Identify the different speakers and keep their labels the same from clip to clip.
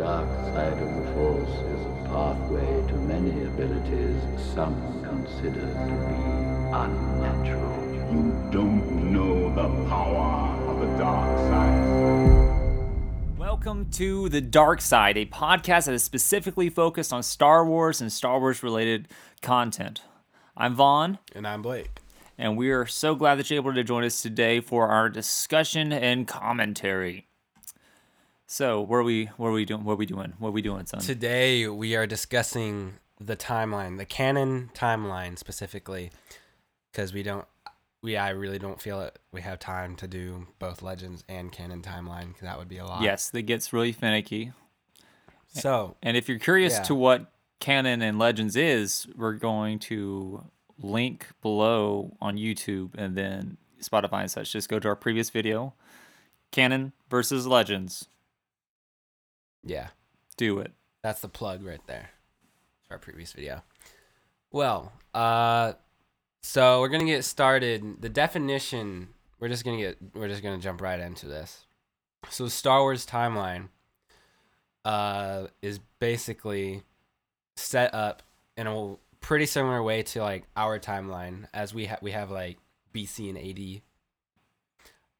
Speaker 1: dark side of the Force is a pathway to many abilities some consider to be unnatural.
Speaker 2: You don't know the power of the dark side.
Speaker 3: Welcome to The Dark Side, a podcast that is specifically focused on Star Wars and Star Wars related content. I'm Vaughn,
Speaker 4: And I'm Blake.
Speaker 3: and we are so glad that you're able to join us today for our discussion and commentary. So, what are we what are we doing? What are we doing? What are we doing, son?
Speaker 4: Today we are discussing the timeline, the canon timeline specifically, because we don't, we I really don't feel it. We have time to do both Legends and canon timeline. 'cause that would be a lot.
Speaker 3: yes, that gets really finicky.
Speaker 4: So
Speaker 3: And if you're curious
Speaker 4: Yeah.
Speaker 3: to what canon and legends is, we're going to link below on YouTube and then Spotify and such. Just go to our previous video, canon versus legends.
Speaker 4: Yeah,
Speaker 3: Do it.
Speaker 4: that's the plug right there. Our previous video. Well, uh, so we're gonna get started. The definition. We're just gonna get. We're just gonna jump right into this. So Star Wars timeline uh, is basically set up in a pretty similar way to like our timeline, as we have we have like BC and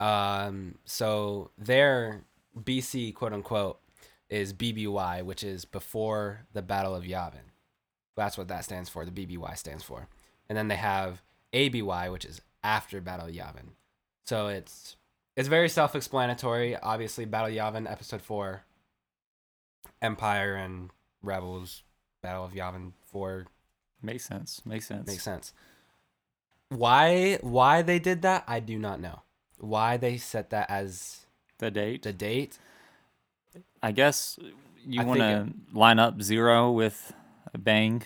Speaker 4: AD. Um, so their BC quote unquote is BBY, which is before the Battle of Yavin. That's what that stands for. The BBY stands for, and then they have ABY, which is after Battle of Yavin. So it's it's very self-explanatory. Obviously, Battle of Yavin, Episode Four, Empire and Rebels, Battle of Yavin Four
Speaker 3: Makes sense. Makes sense.
Speaker 4: makes sense. Why why they did that, I do not know. Why they set that as
Speaker 3: The date.
Speaker 4: the date?
Speaker 3: I guess you want to line up zero with a bang.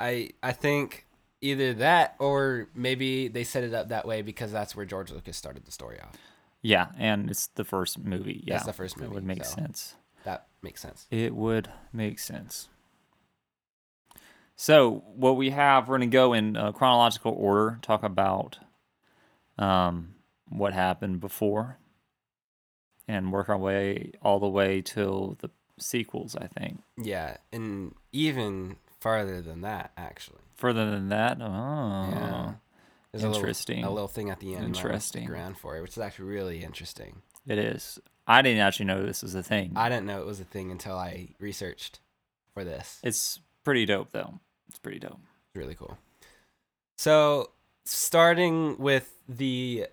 Speaker 4: I I think either that or maybe they set it up that way because that's where George Lucas started the story off.
Speaker 3: Yeah, and it's the first movie. Yeah,
Speaker 4: the first movie.
Speaker 3: It would make
Speaker 4: so.
Speaker 3: sense.
Speaker 4: That makes sense.
Speaker 3: It would make sense. So, what we have, we're going to go in uh, chronological order, talk about um, what happened before, and work our way all the way till the sequels, I think.
Speaker 4: Yeah, and even farther than that, actually.
Speaker 3: Further than that, oh,
Speaker 4: Yeah. There's
Speaker 3: Interesting.
Speaker 4: A little, a little thing at the end.
Speaker 3: Interesting.
Speaker 4: Ground for it, which is actually really interesting.
Speaker 3: it is. I didn't actually know this was a thing.
Speaker 4: I didn't know it was a thing until I researched for this.
Speaker 3: it's pretty dope, though. It's pretty dope.
Speaker 4: It's really cool. So, starting with the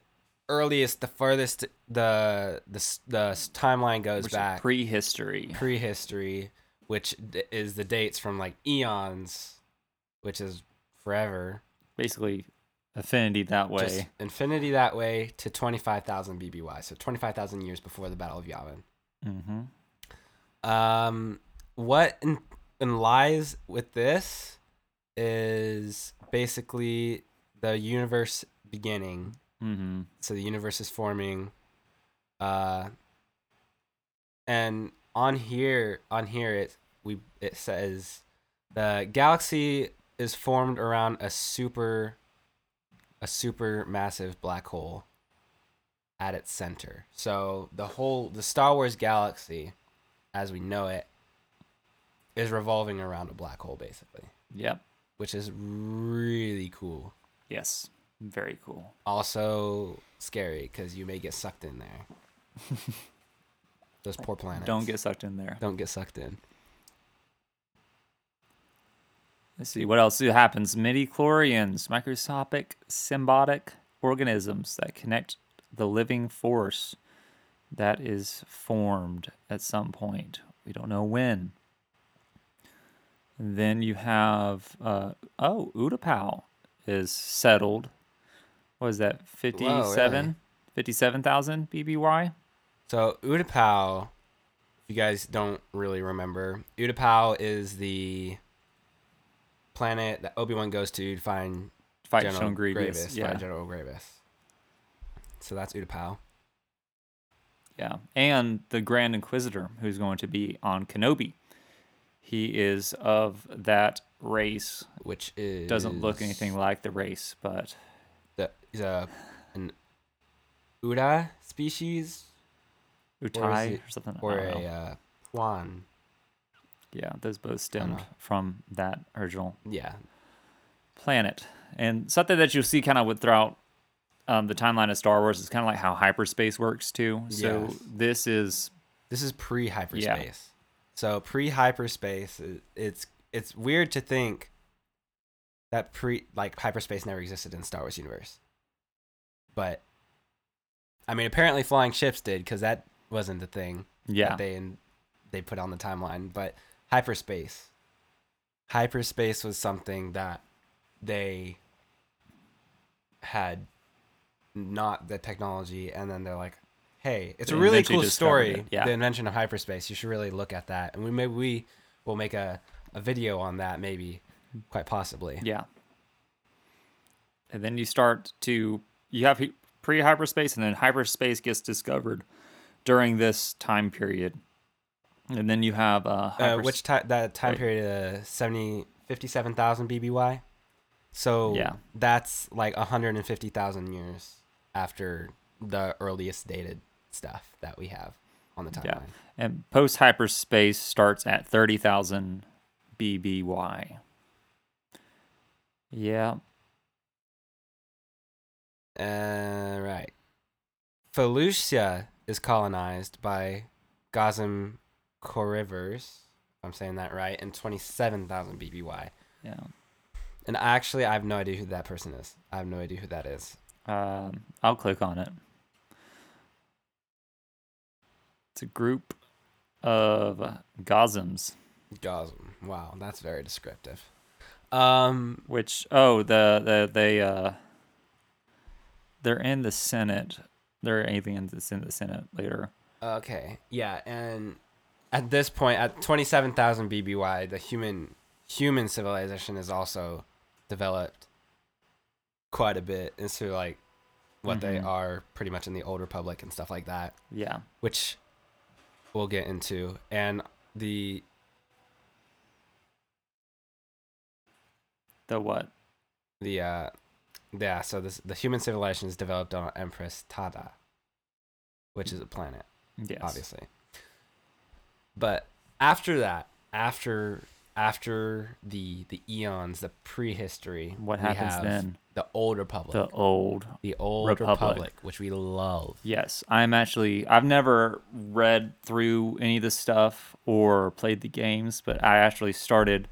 Speaker 4: earliest, the farthest, the the the timeline goes
Speaker 3: Which
Speaker 4: back
Speaker 3: prehistory.
Speaker 4: prehistory, which d- is the dates from like eons, which is forever.
Speaker 3: Basically, affinity that way.
Speaker 4: Just infinity that way to twenty five thousand BBY, so twenty five thousand years before the Battle of Yavin.
Speaker 3: mm-hmm.
Speaker 4: Um, what in, in lies with this is basically the universe beginning.
Speaker 3: Mm-hmm.
Speaker 4: So the universe is forming. Uh, and on here, on here, it we it says the galaxy is formed around a super, a super massive black hole. At its center, so the whole the Star Wars galaxy, as we know it, is revolving around a black hole, basically,
Speaker 3: Yep.
Speaker 4: which is really cool.
Speaker 3: Yes. Very cool.
Speaker 4: Also scary because you may get sucked in there. Those poor planets.
Speaker 3: Don't get sucked in there.
Speaker 4: don't get sucked in.
Speaker 3: Let's see what else happens. Midi-chlorians, microscopic symbiotic organisms that connect the living force that is formed at some point. We don't know when. And then you have uh, oh, Utapau is settled. What is that? 57? 57,000 BBY?
Speaker 4: So Utapau, if you guys don't really remember, Utapau is the planet that Obi Wan goes to to find
Speaker 3: Fight
Speaker 4: General
Speaker 3: Grievous.
Speaker 4: Grievous.
Speaker 3: Yeah.
Speaker 4: Find General Grievous. So that's Utapau.
Speaker 3: Yeah, and the Grand Inquisitor, who's going to be on Kenobi. He is of that race.
Speaker 4: which is
Speaker 3: Doesn't look anything like the race, but
Speaker 4: The, he's a an Uda species
Speaker 3: Utai
Speaker 4: it-
Speaker 3: or something.
Speaker 4: or a
Speaker 3: know.
Speaker 4: uh,
Speaker 3: Yeah, those both stemmed from that original
Speaker 4: Yeah.
Speaker 3: planet. And something that you'll see kind of with throughout um, the timeline of Star Wars is kind of like how hyperspace works too. So
Speaker 4: Yes.
Speaker 3: this is
Speaker 4: This is pre hyperspace. So pre hyperspace, it's it's weird to think that pre like hyperspace never existed in Star Wars universe. But I mean, apparently flying ships did because that wasn't the thing
Speaker 3: yeah,
Speaker 4: that they they put on the timeline. But hyperspace, hyperspace was something that they had not the technology, and then they're like, "Hey, it's
Speaker 3: They
Speaker 4: a really cool story,
Speaker 3: yeah.
Speaker 4: the invention of hyperspace. You should really look at that." And we maybe we will make a a video on that, maybe, quite possibly.
Speaker 3: yeah. And then you start to you have pre hyperspace, and then hyperspace gets discovered during this time period. And then you have uh,
Speaker 4: Uh, which time that time period uh 70 57,000 BBY. So
Speaker 3: Yeah.
Speaker 4: that's like 150,000 years after the earliest dated stuff that we have on the timeline.
Speaker 3: Yeah. And post hyperspace starts at 30,000 BBY. Yeah.
Speaker 4: Uh, right. Felucia is colonized by Gazim Korivers. if I'm saying that right, in 27,000 BBY.
Speaker 3: Yeah.
Speaker 4: And actually, I have no idea who that person is. I have no idea who that is.
Speaker 3: Um, I'll click on it. It's a group of Gazms,
Speaker 4: Gazim. Wow, that's very descriptive. Um,
Speaker 3: which oh the the they uh they're in the Senate. They're aliens that's in the Senate later.
Speaker 4: Okay. Yeah, and at this point, at twenty-seven thousand BBY, the human human civilization is also developed quite a bit into like what they
Speaker 3: Mhm.
Speaker 4: are pretty much in the old republic and stuff like that,
Speaker 3: Yeah.
Speaker 4: which we'll get into. And the
Speaker 3: The what?
Speaker 4: the uh yeah, so this the human civilization is developed on Empress Teta, which is a planet.
Speaker 3: Yes.
Speaker 4: obviously. But after that, after after the the eons, the prehistory,
Speaker 3: What happens
Speaker 4: have
Speaker 3: then?
Speaker 4: The old republic,
Speaker 3: The old
Speaker 4: the old
Speaker 3: Republic.
Speaker 4: republic. which we love.
Speaker 3: Yes, I'm actually I've never read through any of this stuff or played the games, but I actually started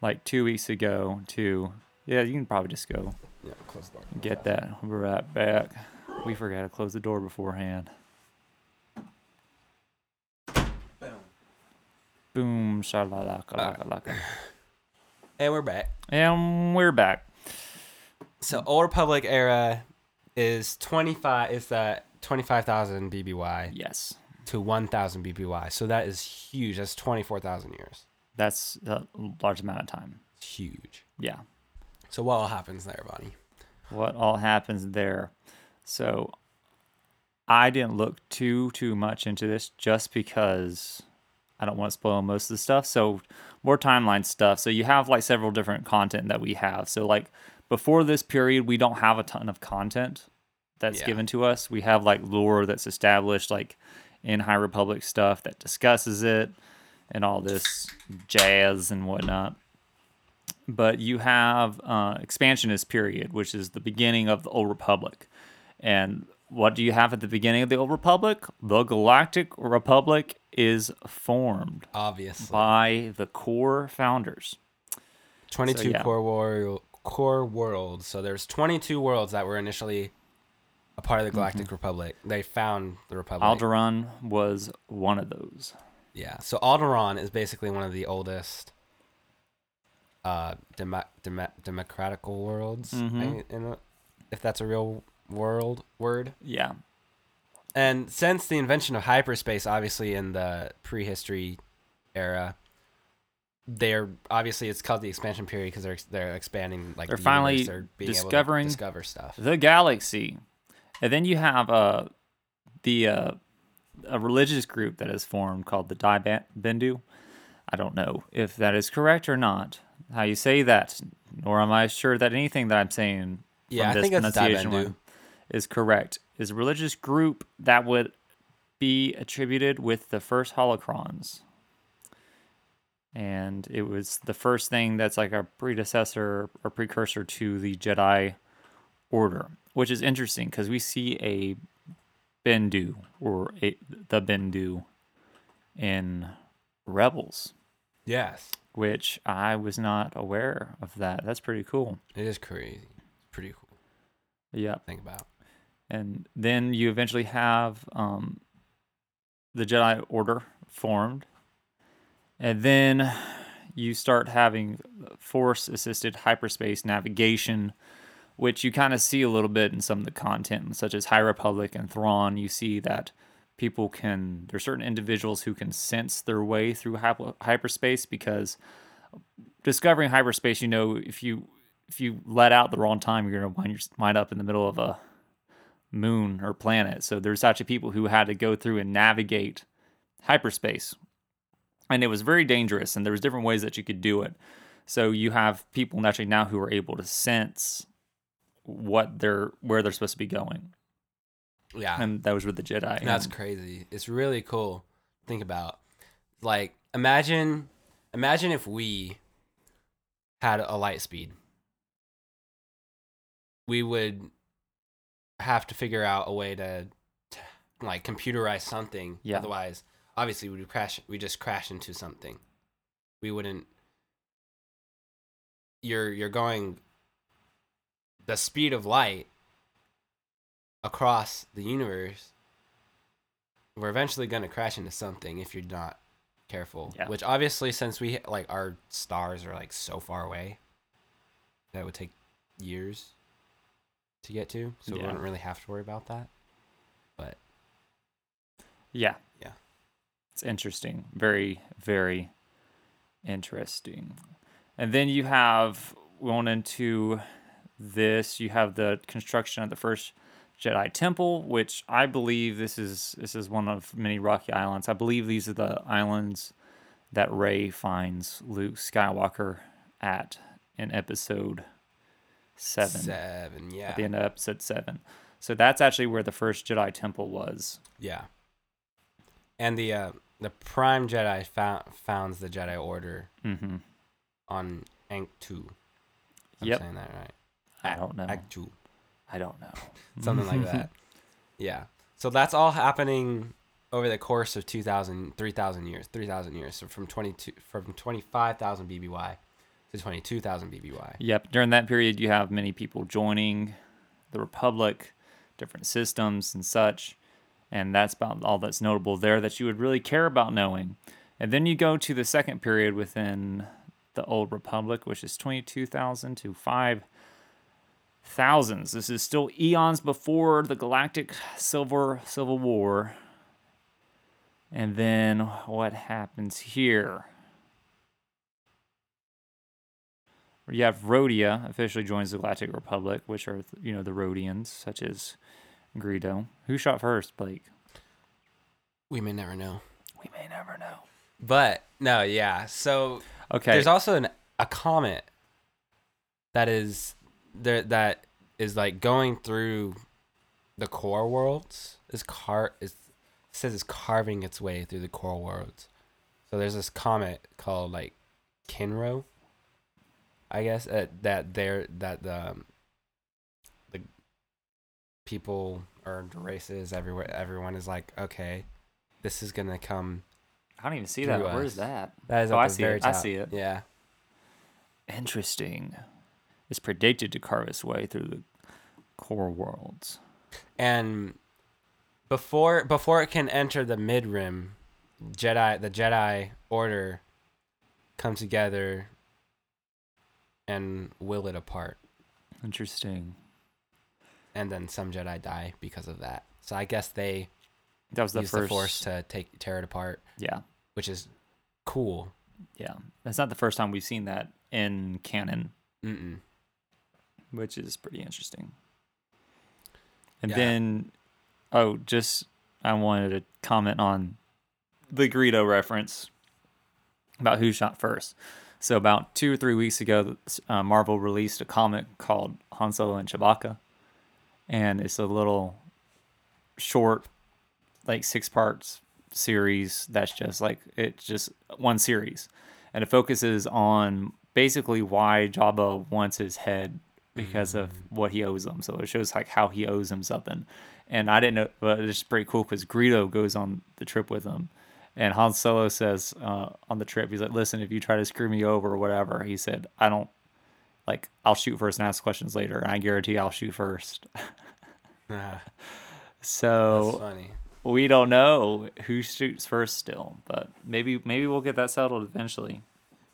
Speaker 3: like 2 weeks ago to Yeah, you can probably just go
Speaker 4: Yeah, close the door.
Speaker 3: get that. We'll be right back. We forgot to close the door beforehand. Boom, shalalaka laka laka.
Speaker 4: And we're back.
Speaker 3: And we're back.
Speaker 4: So old republic era is twenty five. Is that twenty five thousand BBY
Speaker 3: Yes.
Speaker 4: to one thousand BBY? So that is huge. That's twenty four thousand years.
Speaker 3: That's a large amount of time.
Speaker 4: Huge.
Speaker 3: Yeah.
Speaker 4: So what all happens there, Bonnie?
Speaker 3: what all happens there. So I didn't look too too much into this just because I don't want to spoil most of the stuff. So more timeline stuff. So you have like several different content that we have. So like before this period, we don't have a ton of content that's
Speaker 4: Yeah.
Speaker 3: given to us. We have like lore that's established like in High Republic stuff that discusses it and all this jazz and whatnot but you have uh, expansionist period, which is the beginning of the Old Republic. And what do you have at the beginning of the Old Republic? The Galactic Republic is formed
Speaker 4: Obviously.
Speaker 3: by the core founders.
Speaker 4: 22
Speaker 3: yeah.
Speaker 4: core war core worlds. So there's 22 worlds that were initially a part of the Galactic
Speaker 3: Mm-hmm.
Speaker 4: Republic. They found the Republic.
Speaker 3: Alderaan was one of those.
Speaker 4: Yeah. So Alderaan is basically one of the oldest uh demo- demo- democratical worlds
Speaker 3: Mhm.
Speaker 4: I- in a- if that's a real world word.
Speaker 3: Yeah.
Speaker 4: And since the invention of hyperspace obviously in the prehistory era they're obviously it's called the expansion period because they're they're expanding like
Speaker 3: They're
Speaker 4: the
Speaker 3: finally
Speaker 4: they're being
Speaker 3: discovering
Speaker 4: discover stuff.
Speaker 3: the galaxy. And then you have uh, the uh, a religious group that is formed called the Dai Bendu. I don't know if that is correct or not. How you say that, nor am I sure that anything that I'm saying
Speaker 4: Yeah, I
Speaker 3: from this pronunciation is correct. Is a religious group that would be attributed with the first holocrons. and it was the first thing that's like a predecessor or precursor to the Jedi Order, which is interesting because we see a Bendu or a, the Bendu in Rebels,
Speaker 4: Yes.
Speaker 3: which I was not aware of that. That's pretty cool.
Speaker 4: It is crazy. It's pretty cool
Speaker 3: Yeah.
Speaker 4: think about.
Speaker 3: and then you eventually have um, the Jedi Order formed, and then you start having force-assisted hyperspace navigation, which you kind of see a little bit in some of the content, such as High Republic and Thrawn. You see that people can there are certain individuals who can sense their way through hyperspace because discovering hyperspace, you know, if you if you let out the wrong time, you're gonna wind, your, wind up in the middle of a moon or planet. So there's actually people who had to go through and navigate hyperspace. And it was very dangerous and there was different ways that you could do it. So you have people actually now who are able to sense what they're where they're supposed to be going.
Speaker 4: Yeah.
Speaker 3: And that was with the Jedi.
Speaker 4: That's
Speaker 3: And-
Speaker 4: crazy. It's really cool. Think about, like, imagine, imagine if we had a light speed. We would have to figure out a way to, to like, computerize something.
Speaker 3: Yeah.
Speaker 4: Otherwise, obviously, we would crash. We just crash into something. We wouldn't. You're you're going. The speed of light across the universe we're eventually going to crash into something if you're not careful
Speaker 3: Yeah.
Speaker 4: which obviously since we like our stars are like so far away that would take years to get to so we
Speaker 3: Yeah.
Speaker 4: wouldn't really have to worry about that but
Speaker 3: Yeah.
Speaker 4: Yeah.
Speaker 3: It's interesting. Very, very interesting. And then you have going into this, you have the construction of the first Jedi Temple, which I believe this is this is one of many rocky islands. I believe these are the islands that Rey finds Luke Skywalker at in episode seven
Speaker 4: seven yeah
Speaker 3: at the end of episode seven. So that's actually where the first Jedi Temple was.
Speaker 4: yeah and the uh the prime jedi found founds the jedi order
Speaker 3: Mm-hmm.
Speaker 4: on Ankh 2 i'm
Speaker 3: Yep.
Speaker 4: saying that right
Speaker 3: I don't know.
Speaker 4: 2
Speaker 3: I don't know.
Speaker 4: something like that. Yeah. So that's all happening over the course of 2000 3000 years, 3000 years. So from 22 from 25,000 BBY to 22,000 BBY.
Speaker 3: Yep. During that period, you have many people joining the Republic, different systems and such. And that's about all that's notable there that you would really care about knowing. And then you go to the second period within the Old Republic, which is 22,000 to 5,000. This is still eons before the Galactic Silver Civil War. And then what happens here? You have Rhodia officially joins the Galactic Republic, which are you know the Rhodians, such as Greedo. Who shot first, Blake?
Speaker 4: We may never know.
Speaker 3: We may never know.
Speaker 4: But no, yeah. So
Speaker 3: Okay.
Speaker 4: there's also an, a comet that is there that is like going through the core worlds. Is car is says it's carving its way through the core worlds. So there's this comet called like Kinro. I guess uh, that there that the um, the people or the races everywhere everyone is like okay, this is gonna come.
Speaker 3: I don't even see that.
Speaker 4: through
Speaker 3: Where
Speaker 4: us.
Speaker 3: is that?
Speaker 4: That is
Speaker 3: Oh,
Speaker 4: at
Speaker 3: I see
Speaker 4: very
Speaker 3: it. I see it.
Speaker 4: Yeah.
Speaker 3: Interesting. It's predicted to carve its way through the core worlds.
Speaker 4: and before before it can enter the mid rim, Jedi the Jedi Order come together and will it apart,
Speaker 3: Interesting.
Speaker 4: and then some Jedi die because of that. So I guess they
Speaker 3: That was the
Speaker 4: use
Speaker 3: first.
Speaker 4: the Force to take tear it apart,
Speaker 3: yeah,
Speaker 4: which is cool.
Speaker 3: yeah. That's not the first time we've seen that in canon,
Speaker 4: Mm-mm.
Speaker 3: Which is pretty interesting. And
Speaker 4: Yeah.
Speaker 3: then, oh, just I wanted to comment on the Greedo reference about who shot first. So about two or three weeks ago, uh, Marvel released a comic called Han Solo and Chewbacca, and it's a little short, like six parts series. That's just like it's just one series, and it focuses on basically why Jabba wants his head because of what he owes them. So it shows like how he owes him something. And I didn't know, but it's pretty cool because Greedo goes on the trip with him. And Han Solo says uh, on the trip, he's like, "Listen, if you try to screw me over or whatever," he said, "I don't like. I'll shoot first and ask questions later, and I guarantee I'll shoot first.
Speaker 4: Ah,
Speaker 3: so
Speaker 4: funny.
Speaker 3: we don't know who shoots first still, but maybe maybe we'll get that settled eventually.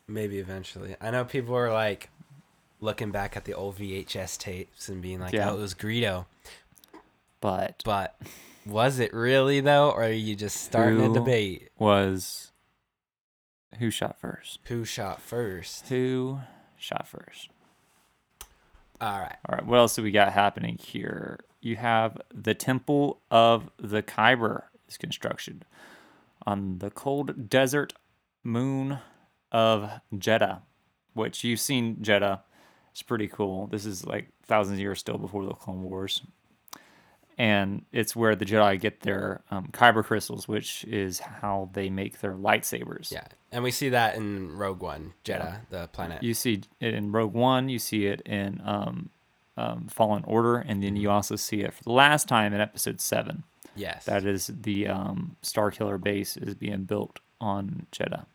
Speaker 4: Maybe eventually. I know people are like looking back at the old VHS tapes and being like,
Speaker 3: Yeah.
Speaker 4: "Oh, it was Greedo,"
Speaker 3: But
Speaker 4: but was it really though, or are you just starting a debate?
Speaker 3: was who shot first?
Speaker 4: Who shot first?
Speaker 3: Who shot first?
Speaker 4: All right.
Speaker 3: All right, what else do we got happening here? You have the Temple of the Kyber is constructed on the cold desert moon of Jedha, which you've seen Jedha. It's pretty cool. This is like thousands of years still before the Clone Wars. And it's where the Jedi get their um, Kyber crystals, which is how they make their lightsabers.
Speaker 4: Yeah, and we see that in Rogue One, Jedha, the planet.
Speaker 3: You see it in Rogue One. You see it in um, um, Fallen Order, and then you also see it for the last time in Episode Seven.
Speaker 4: yes.
Speaker 3: That is the um, Star Killer base is being built on Jedha.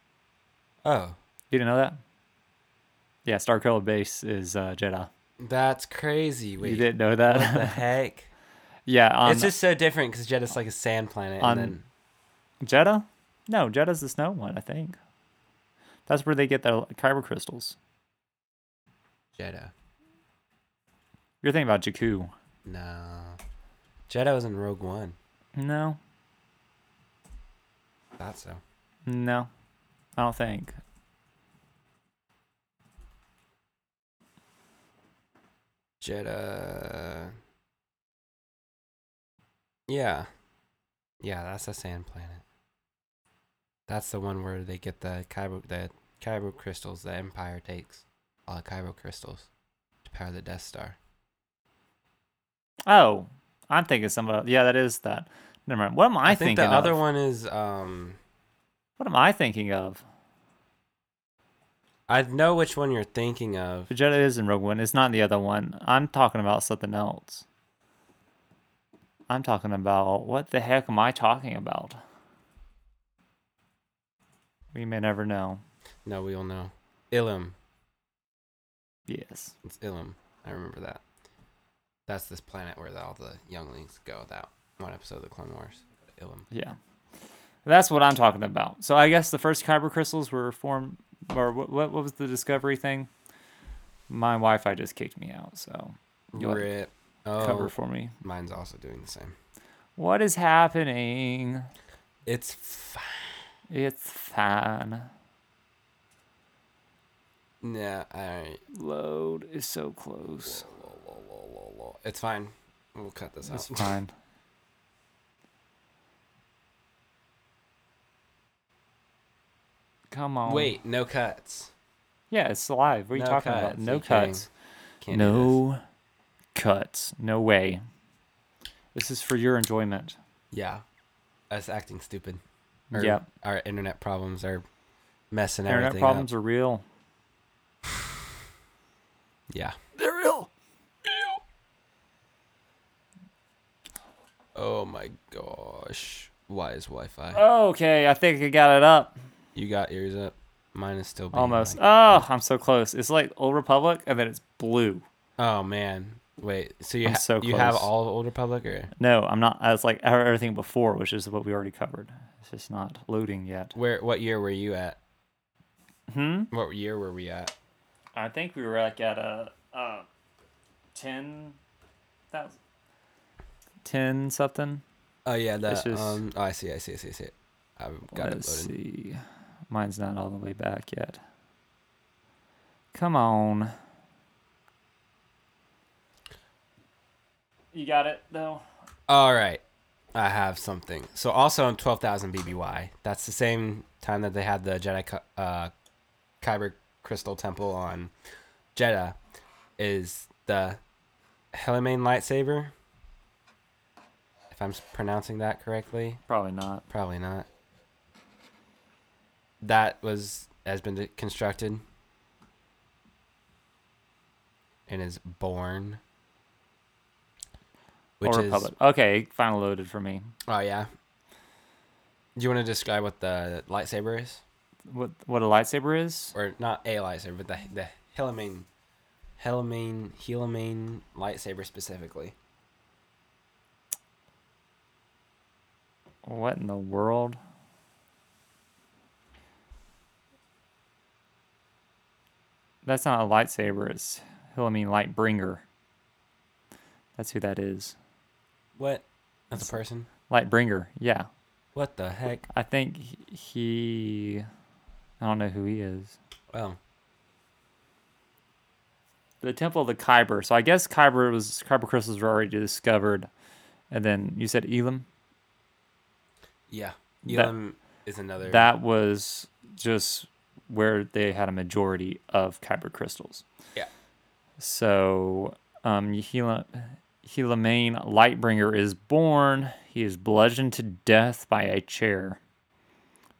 Speaker 4: oh,
Speaker 3: You didn't know that? Yeah, Star Killer base is uh, Jedha.
Speaker 4: that's crazy. Wait,
Speaker 3: you didn't know that?
Speaker 4: what the heck?
Speaker 3: yeah, on
Speaker 4: it's just so different because Jedha's like a sand planet,
Speaker 3: on-
Speaker 4: and then
Speaker 3: Jedha. No, Jedha's the snow one. I think that's where they get their kyber crystals.
Speaker 4: Jeddah.
Speaker 3: You're thinking about Jakku.
Speaker 4: No, Jeddah was in Rogue One.
Speaker 3: No,
Speaker 4: Thought so.
Speaker 3: no, I don't think.
Speaker 4: Jedha. Yeah. Yeah, that's a sand planet. That's the one where they get the Kyber the Kyber crystals the Empire takes. All the Kyber crystals to power the Death Star.
Speaker 3: Oh, I'm thinking some of Yeah, that is that. Never mind. What am I,
Speaker 4: I, think
Speaker 3: thinking
Speaker 4: the other
Speaker 3: of?
Speaker 4: one is um
Speaker 3: What am I thinking of?
Speaker 4: I know which one you're thinking of.
Speaker 3: Vegeta is in Rogue One. It's not the other one. I'm talking about something else. I'm talking about what the heck am I talking about? We may never know.
Speaker 4: No, we all know. Ilum.
Speaker 3: Yes.
Speaker 4: It's Ilum. I remember that. That's this planet where all the younglings go. That one episode of the Clone Wars. Ilum.
Speaker 3: Yeah. That's what I'm talking about. So I guess the first kyber crystals were formed, or what? What, what was the discovery thing? My Wi-Fi just kicked me out. So You'll have to cover
Speaker 4: Oh,
Speaker 3: for me.
Speaker 4: mine's also doing the same.
Speaker 3: What is happening?
Speaker 4: It's fine.
Speaker 3: It's fine.
Speaker 4: Yeah, alright.
Speaker 3: Load is so close.
Speaker 4: It's fine. We'll cut this
Speaker 3: It's
Speaker 4: out.
Speaker 3: fine. Come on.
Speaker 4: Wait, no cuts.
Speaker 3: Yeah, it's live. What are you
Speaker 4: No
Speaker 3: talking about? No
Speaker 4: You
Speaker 3: cuts.
Speaker 4: Can't
Speaker 3: no cuts. No way. This is for your enjoyment.
Speaker 4: Yeah. Us acting stupid. Or
Speaker 3: Yep.
Speaker 4: Our internet problems are messing
Speaker 3: Internet
Speaker 4: everything
Speaker 3: problems
Speaker 4: up.
Speaker 3: are real.
Speaker 4: Yeah.
Speaker 3: They're real.
Speaker 4: Oh my gosh. Why is Wi-Fi?
Speaker 3: Okay, I think I got it up.
Speaker 4: You got yours up. Mine is still being
Speaker 3: Almost.
Speaker 4: like-
Speaker 3: Oh, I'm so close. It's like Old Republic, and then it's blue.
Speaker 4: oh man. Wait. So you ha-
Speaker 3: so
Speaker 4: you have all of Old Republic or
Speaker 3: No, I'm not. It's like everything before, which is what we already covered. It's just not loading yet.
Speaker 4: where? What year were you at?
Speaker 3: Hmm.
Speaker 4: What year were we at?
Speaker 3: I think we were like at a uh, ten thousand, ten something.
Speaker 4: Oh yeah, that.
Speaker 3: It's just-
Speaker 4: um. Oh, I see. I see. I see. I see. I've got
Speaker 3: Let's
Speaker 4: it loaded.
Speaker 3: see. Mine's not all the way back yet. Come on. You got it though.
Speaker 4: All right. I have something. So also in 12,000 BBY, that's the same time that they had the Jedi uh, Kyber Crystal Temple on Jedha, is the Helimane lightsaber. If I'm pronouncing that correctly,
Speaker 3: Probably not.
Speaker 4: probably not. That was has been constructed and is born. Which is
Speaker 3: Republic. Okay, final loaded for me.
Speaker 4: oh yeah. Do you want to describe what the lightsaber is,
Speaker 3: What what a lightsaber is?
Speaker 4: or not a lightsaber, but the the Hellamine, Hellamine, Hellamine lightsaber specifically?
Speaker 3: What in the world? That's not a lightsaber. It's oh, Hillamine Lightbringer. That's who that is.
Speaker 4: What? That's a person.
Speaker 3: Lightbringer. Yeah.
Speaker 4: What the heck?
Speaker 3: I think he- he. I don't know who he is.
Speaker 4: Well,
Speaker 3: The Temple of the Kyber. So I guess Kyber was Kyber crystals were already discovered, and then you said Ilum.
Speaker 4: yeah. Ilum is another.
Speaker 3: That was just where they had a majority of Kyber crystals.
Speaker 4: Yeah.
Speaker 3: So, um, Hela, Helamain Lightbringer is born. He is bludgeoned to death by a chair,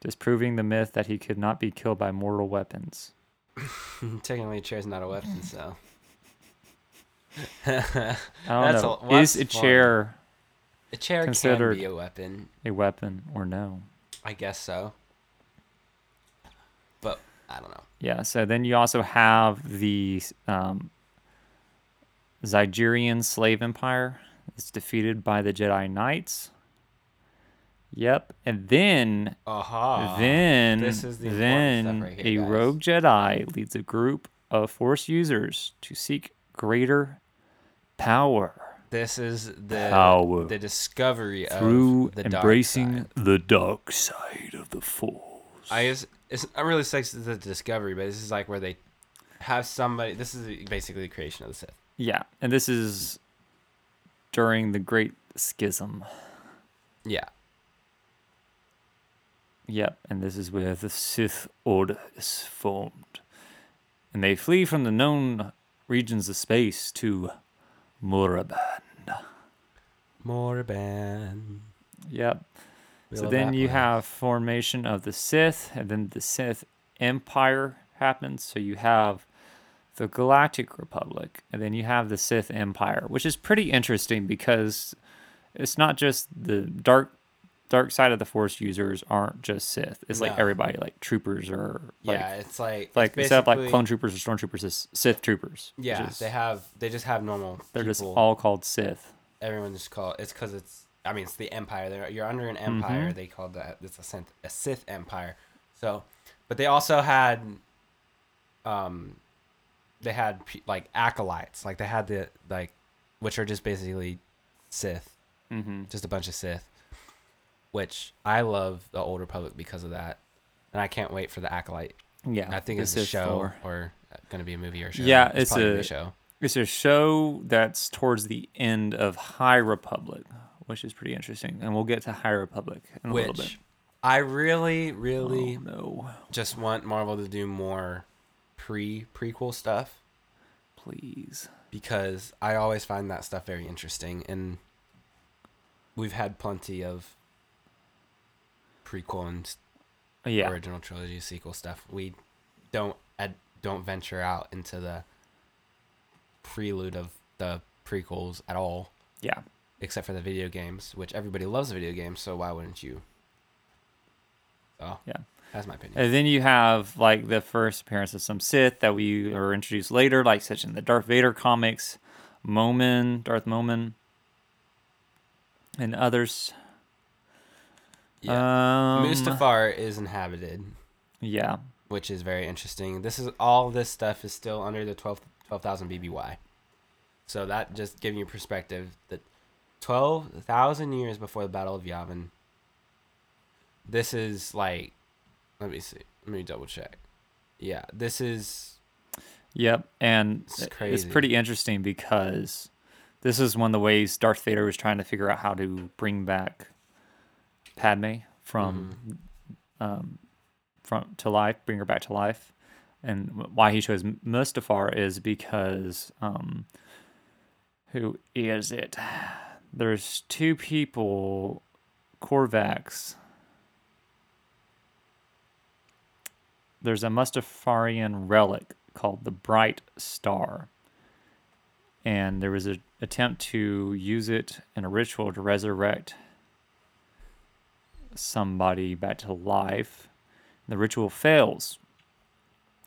Speaker 3: disproving the myth that he could not be killed by mortal weapons.
Speaker 4: Technically, a chair is not a weapon, so.
Speaker 3: I don't
Speaker 4: That's
Speaker 3: know.
Speaker 4: a-
Speaker 3: is a chair
Speaker 4: A chair
Speaker 3: Considered-
Speaker 4: can be a weapon.
Speaker 3: a weapon or no?
Speaker 4: I guess so. I don't know.
Speaker 3: Yeah, so then you also have the um, Zygerian slave empire. It's defeated by the Jedi Knights. Yep, and then
Speaker 4: Aha.
Speaker 3: then
Speaker 4: this is the
Speaker 3: then
Speaker 4: right
Speaker 3: a
Speaker 4: guys.
Speaker 3: rogue Jedi leads a group of Force users to seek greater power
Speaker 4: This is the
Speaker 3: Power.
Speaker 4: the discovery
Speaker 3: through
Speaker 4: of the dark
Speaker 3: embracing
Speaker 4: side.
Speaker 3: the dark side of the Force.
Speaker 4: I guess it's not really sexy the discovery, but this is like where they have somebody. This is basically the creation of the Sith.
Speaker 3: Yeah, and this is during the Great Schism.
Speaker 4: Yeah.
Speaker 3: Yep, and this is where the Sith Order is formed. And they flee from the known regions of space to Muraban.
Speaker 4: Morban.
Speaker 3: Yep.
Speaker 4: We
Speaker 3: so then you
Speaker 4: place.
Speaker 3: have formation of the Sith, and then the Sith Empire happens. So you have the Galactic Republic, and then you have the Sith Empire, which is pretty interesting because it's not just the dark dark side of the Force users aren't just Sith. It's like everybody, like troopers or like
Speaker 4: yeah, it's like it's
Speaker 3: like instead of like clone troopers or stormtroopers, it's Sith troopers.
Speaker 4: Yeah,
Speaker 3: is-
Speaker 4: they have they just have normal.
Speaker 3: they're just all called Sith.
Speaker 4: everyone just call it's because it's I mean it's the empire. They're, you're under an empire.
Speaker 3: Mhm.
Speaker 4: They called that it's a Sith, a Sith empire. So, but they also had, um, they had like acolytes. Like they had the like, which are just basically Sith,
Speaker 3: Mm-hmm.
Speaker 4: just a bunch of Sith. Which I love the Old Republic because of that, and I can't wait for the acolyte.
Speaker 3: Yeah,
Speaker 4: I think
Speaker 3: the
Speaker 4: it's a show
Speaker 3: lore.
Speaker 4: or going to be a movie or a show.
Speaker 3: Yeah, it's
Speaker 4: probably gonna
Speaker 3: a-
Speaker 4: show.
Speaker 3: It's a show that's towards the end of High Republic, which is pretty interesting, and we'll get to High Republic in a little bit.
Speaker 4: Which I really, really
Speaker 3: Oh, no,
Speaker 4: just want Marvel to do more pre prequel stuff
Speaker 3: please.
Speaker 4: because I always find that stuff very interesting and we've had plenty of prequel and
Speaker 3: Yeah,
Speaker 4: original trilogy sequel stuff. We don't ad- don't venture out into the prelude of the prequels at all
Speaker 3: yeah,
Speaker 4: except for the video games, which everybody loves video games, so why wouldn't you? Oh,
Speaker 3: yeah.
Speaker 4: that's my opinion.
Speaker 3: And then you have like the first appearance of some Sith that we are introduced later, like such in the Darth Vader comics, Momin, Darth Momin, and others.
Speaker 4: yeah.
Speaker 3: Um,
Speaker 4: Mustafar is inhabited.
Speaker 3: Yeah,
Speaker 4: which is very interesting. This is all this stuff is still under the 12 12,000 BBY. So that just giving you perspective that 12,000 years before the Battle of Yavin. This is like let me see. Let me double check. Yeah, this is
Speaker 3: Yep, and
Speaker 4: It's
Speaker 3: it's pretty interesting because this is one of the ways Darth Vader was trying to figure out how to bring back Padme from
Speaker 4: Mm-hmm.
Speaker 3: um, from to life, bring her back to life, and why he chose Mustafar is because um, who is it? There's two people, Corvax. there's a Mustafarian relic called the Bright Star. And there was an attempt to use it in a ritual to resurrect somebody back to life. The ritual fails.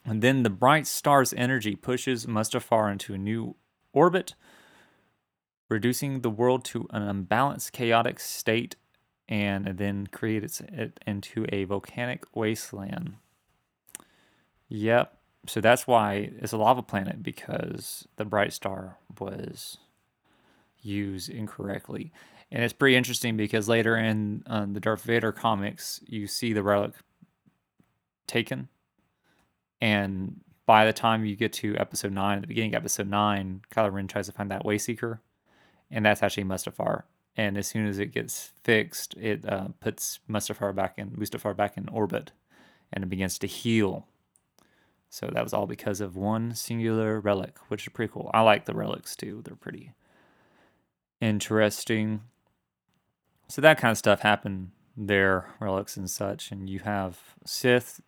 Speaker 3: And then the bright star's energy pushes Mustafar into a new orbit, reducing the world to an unbalanced, chaotic state, and then creates it into a volcanic wasteland. Yep. So that's why it's a lava planet because the bright star was used incorrectly. And it's pretty interesting because later in uh, the Darth Vader comics, you see the relic taken. And by the time you get to episode nine, at the beginning of episode nine, Kylo Ren tries to find that Wayseeker, and that's actually Mustafar. And as soon as it gets fixed, it uh, puts Mustafar back in Mustafar back in orbit, and it begins to heal. So that was all because of one singular relic, which is pretty cool. I like the relics too; they're pretty interesting. So that kind of stuff happened there, relics and such, and you have Sith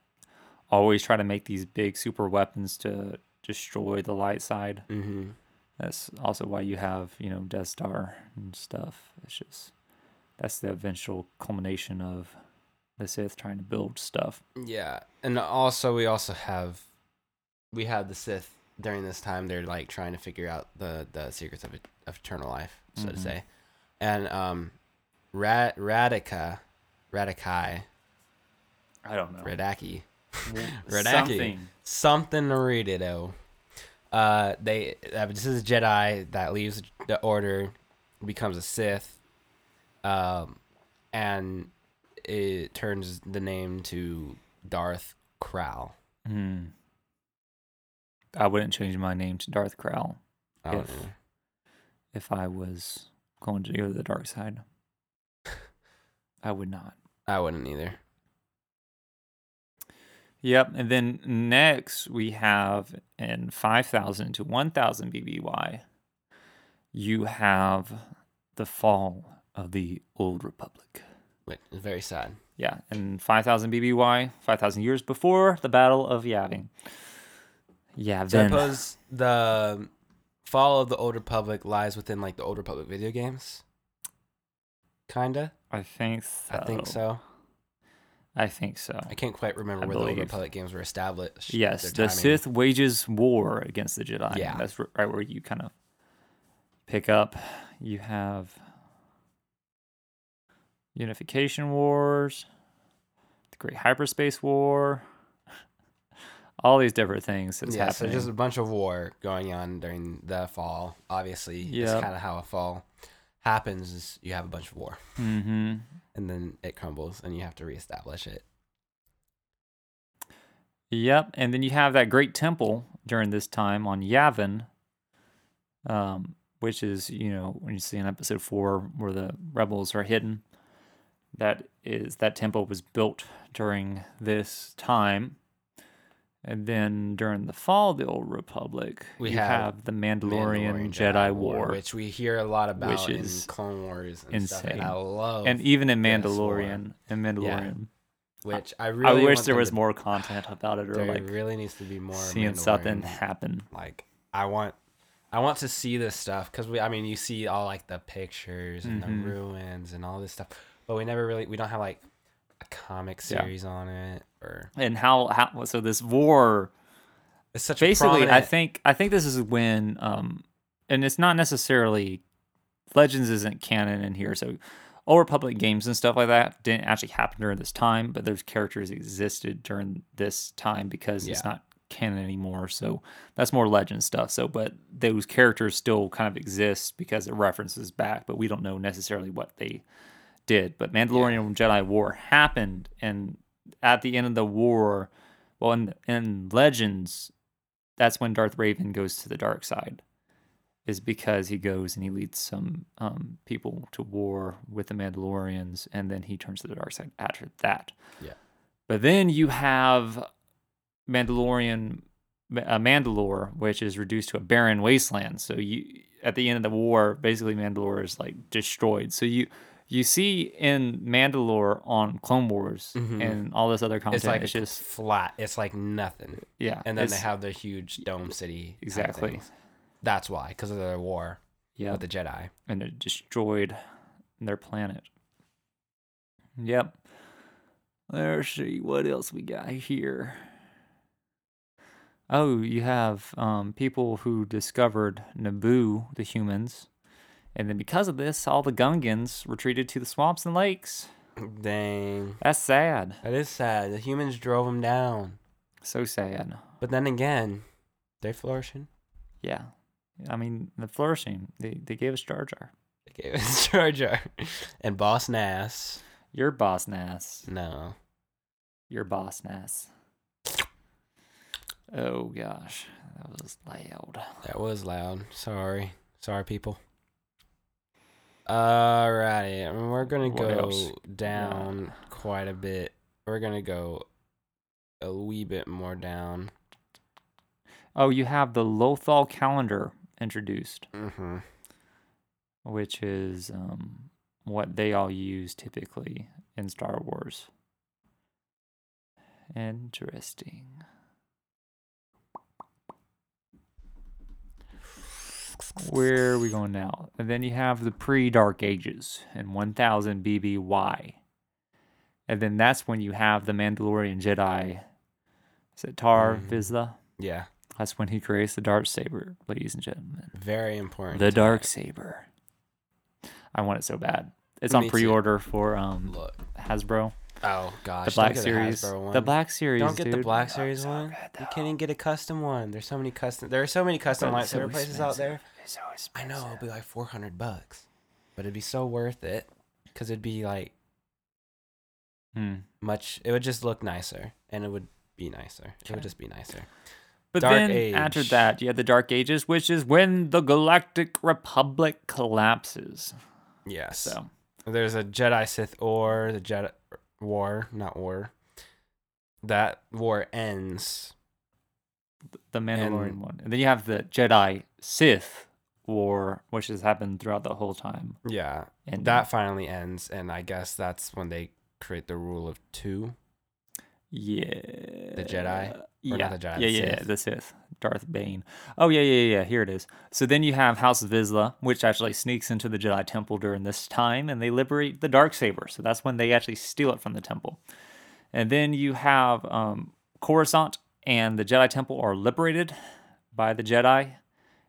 Speaker 3: always try to make these big super weapons to destroy the light side.
Speaker 4: Mm-hmm.
Speaker 3: That's also why you have, you know, Death Star and stuff. It's just that's the eventual culmination of the Sith trying to build stuff.
Speaker 4: Yeah, and also we also have we have the Sith during this time. They're like trying to figure out the the secrets of of eternal life, so to
Speaker 3: Mhm.
Speaker 4: say. And um, Rad Radica, Radikai,
Speaker 3: I don't know.
Speaker 4: Radaki, Radaki.
Speaker 3: Something.
Speaker 4: something to read it. Oh, uh, they uh, this is a Jedi that leaves the Order, becomes a Sith, um, and it turns the name to Darth Krau.
Speaker 3: Hmm. I wouldn't change my name to Darth
Speaker 4: I
Speaker 3: If-
Speaker 4: know.
Speaker 3: if I was going to go to the dark side. I would not.
Speaker 4: I wouldn't either.
Speaker 3: Yep. And then next we have in 5,000 to 1,000 BBY, you have the fall of the Old Republic.
Speaker 4: Wait, very sad.
Speaker 3: Yeah. And 5,000 BBY, 5,000 years before the Battle of Yavin. Yeah.
Speaker 4: So I suppose the fall of the Old Republic lies within like the Old Republic video games. Kinda.
Speaker 3: I think so.
Speaker 4: I think so.
Speaker 3: I think so.
Speaker 4: I can't quite remember
Speaker 3: I
Speaker 4: where the Old. Republic games were established.
Speaker 3: Yes, the. Sith wages war against the Jedi.
Speaker 4: Yeah.
Speaker 3: that's right where you kind of pick up. You have Unification Wars, the Great Hyperspace War, all these different things that's
Speaker 4: yeah, so
Speaker 3: happening.
Speaker 4: just a bunch of war going on during the fall. Obviously, it's
Speaker 3: Yep.
Speaker 4: kind of how a fall happens. Is you have a bunch of war,
Speaker 3: mm-hmm.
Speaker 4: And then it crumbles, and you have to reestablish it.
Speaker 3: Yep, and then you have that great temple during this time on Yavin, um, which is you know when you see in episode four where the rebels are hidden. That is that temple was built during this time, and then during the fall of the Old Republic,
Speaker 4: We have
Speaker 3: the Mandalorian,
Speaker 4: Mandalorian
Speaker 3: Jedi, War,
Speaker 4: which we hear a lot about
Speaker 3: which
Speaker 4: in
Speaker 3: is
Speaker 4: Clone Wars and stuff. And I
Speaker 3: insane.
Speaker 4: love,
Speaker 3: and even in
Speaker 4: war.
Speaker 3: Mandalorian, in Mandalorian,
Speaker 4: which I really
Speaker 3: I wish there was
Speaker 4: to-
Speaker 3: more content about it, or
Speaker 4: There
Speaker 3: like
Speaker 4: really needs to be more
Speaker 3: seeing something happen.
Speaker 4: like I want I want to see this stuff because we I mean you see all like the pictures and
Speaker 3: Mhm.
Speaker 4: the ruins and all this stuff, but we never really we don't have like comic
Speaker 3: Yeah.
Speaker 4: series on it or
Speaker 3: And how how so this war
Speaker 4: it's such
Speaker 3: basically
Speaker 4: a
Speaker 3: i
Speaker 4: prominent,
Speaker 3: think i think this is when um and it's not necessarily legends isn't canon in here so old republic games and stuff like that didn't actually happen during this time but those characters existed during this time because it's not canon anymore so that's more legend stuff so but those characters still kind of exist because it references back but we don't know necessarily what they did but mandalorian and jedi war happened and at the end of the war well in in legends that's when Darth Revan goes to the dark side, is because he goes and he leads some um, people to war with the Mandalorians, and then he turns to the dark side after that.
Speaker 4: Yeah.
Speaker 3: But then you have Mandalorian, uh, Mandalore, which is reduced to a barren wasteland. So you, at the end of the war, basically Mandalore is like destroyed. So you, You see in Mandalore on Clone Wars
Speaker 4: Mhm.
Speaker 3: and all this other content,
Speaker 4: It's like
Speaker 3: it's just
Speaker 4: flat. It's like nothing.
Speaker 3: yeah,
Speaker 4: And then they have the huge dome city.
Speaker 3: exactly.
Speaker 4: That's why, because of their war
Speaker 3: yeah,
Speaker 4: with the Jedi.
Speaker 3: and it destroyed their planet. Yep. Let's see what else we got here. Oh, you have um, people who discovered Naboo, the humans, and then because of this, all the Gungans retreated to the swamps and lakes.
Speaker 4: Dang.
Speaker 3: That's sad.
Speaker 4: That is sad. The humans drove them down.
Speaker 3: So sad.
Speaker 4: But then again, they're flourishing.
Speaker 3: Yeah. I mean, the flourishing. They they gave us Jar Jar.
Speaker 4: They gave us Jar Jar. And Boss Nass.
Speaker 3: Your boss Nass.
Speaker 4: No.
Speaker 3: Your boss Nass. Oh gosh, that was loud.
Speaker 4: That was loud. Sorry. Sorry, people. Alrighty. I mean, we're to
Speaker 3: What
Speaker 4: go
Speaker 3: else?
Speaker 4: down quite a bit. We're to go a wee bit more down.
Speaker 3: Oh, you have the Lothal calendar introduced,
Speaker 4: Mm-hmm.
Speaker 3: which is um, what they all use typically in Star Wars. Interesting. Where are we going now? And then you have the pre Dark Ages and 1000 BBY. And then that's when you have the Mandalorian Jedi. Is it Tarre
Speaker 4: Mhm.
Speaker 3: Vizsla?
Speaker 4: Yeah.
Speaker 3: That's when he creates the dark saber, ladies and gentlemen.
Speaker 4: Very important.
Speaker 3: The dark
Speaker 4: that.
Speaker 3: saber. I want it so bad. It's
Speaker 4: Me
Speaker 3: on pre-order for um
Speaker 4: Look.
Speaker 3: Hasbro.
Speaker 4: Oh, gosh.
Speaker 3: The Black Series.
Speaker 4: Hasbro one.
Speaker 3: The Black Series.
Speaker 4: Don't get the. Black Series
Speaker 3: so
Speaker 4: one.
Speaker 3: good,
Speaker 4: You can't even get a custom one. There's so many custom. There are so many custom
Speaker 3: But
Speaker 4: lightsaber
Speaker 3: so
Speaker 4: places out there.
Speaker 3: It's so
Speaker 4: I know it'll be like 400 bucks, but it'd be so worth it because it'd be like
Speaker 3: Hmm.
Speaker 4: much. It would just look nicer, and it would be nicer. It would just be nicer.
Speaker 3: But
Speaker 4: Dark
Speaker 3: then after that, you have the Dark Ages, which is when the Galactic Republic collapses.
Speaker 4: Yes.
Speaker 3: So
Speaker 4: there's a Jedi Sith or the Jedi War, not war. That war ends.
Speaker 3: the Mandalorian
Speaker 4: And-
Speaker 3: one, and then you have the Jedi Sith War, which has happened throughout the whole time.
Speaker 4: Yeah,
Speaker 3: And
Speaker 4: that finally ends, and I guess that's when they create the rule of two.
Speaker 3: Yeah.
Speaker 4: The Jedi? Or
Speaker 3: Yeah.
Speaker 4: not the Jedi,
Speaker 3: yeah,
Speaker 4: the
Speaker 3: yeah,
Speaker 4: Sith.
Speaker 3: the Sith. Darth Bane. Oh, yeah, yeah, yeah. Here it is. So then you have House of Vizsla, which actually sneaks into the Jedi Temple during this time, and they liberate the dark saber. So that's when they actually steal it from the temple. And then you have um, Coruscant and the Jedi Temple are liberated by the Jedi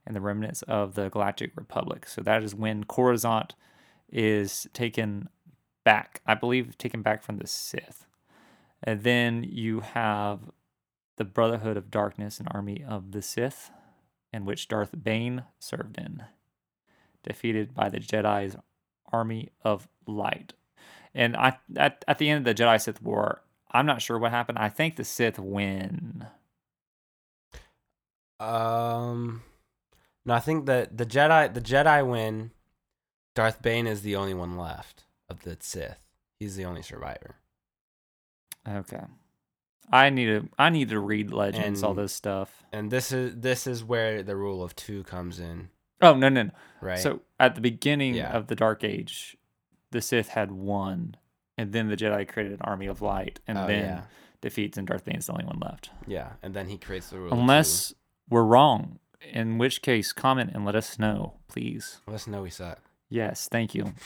Speaker 3: and the remnants of the Galactic Republic. So that is when Coruscant is taken back. I believe taken back from the Sith. And then you have the Brotherhood of Darkness, and army of the Sith, in which Darth Bane served in, defeated by the Jedi's army of light. And I at, at the end of the Jedi Sith War, I'm not sure what happened. I think the Sith win.
Speaker 4: Um, no, I think that the Jedi, the Jedi win. Darth Bane is the only one left of the Sith. He's the only survivor.
Speaker 3: Okay. I need to I need to read Legends, all this stuff.
Speaker 4: And this is this is where the rule of two comes in,
Speaker 3: Oh no no no.
Speaker 4: right?
Speaker 3: So at the beginning
Speaker 4: Yeah.
Speaker 3: of the Dark Age, the Sith had won, and then the Jedi created an army of light, and
Speaker 4: Oh,
Speaker 3: then
Speaker 4: yeah.
Speaker 3: defeats, and Darth Bane's the only one left.
Speaker 4: yeah, and then he creates the rule. of
Speaker 3: Unless we're wrong, in which case comment and let us know, please.
Speaker 4: let us know we suck.
Speaker 3: Yes, thank you.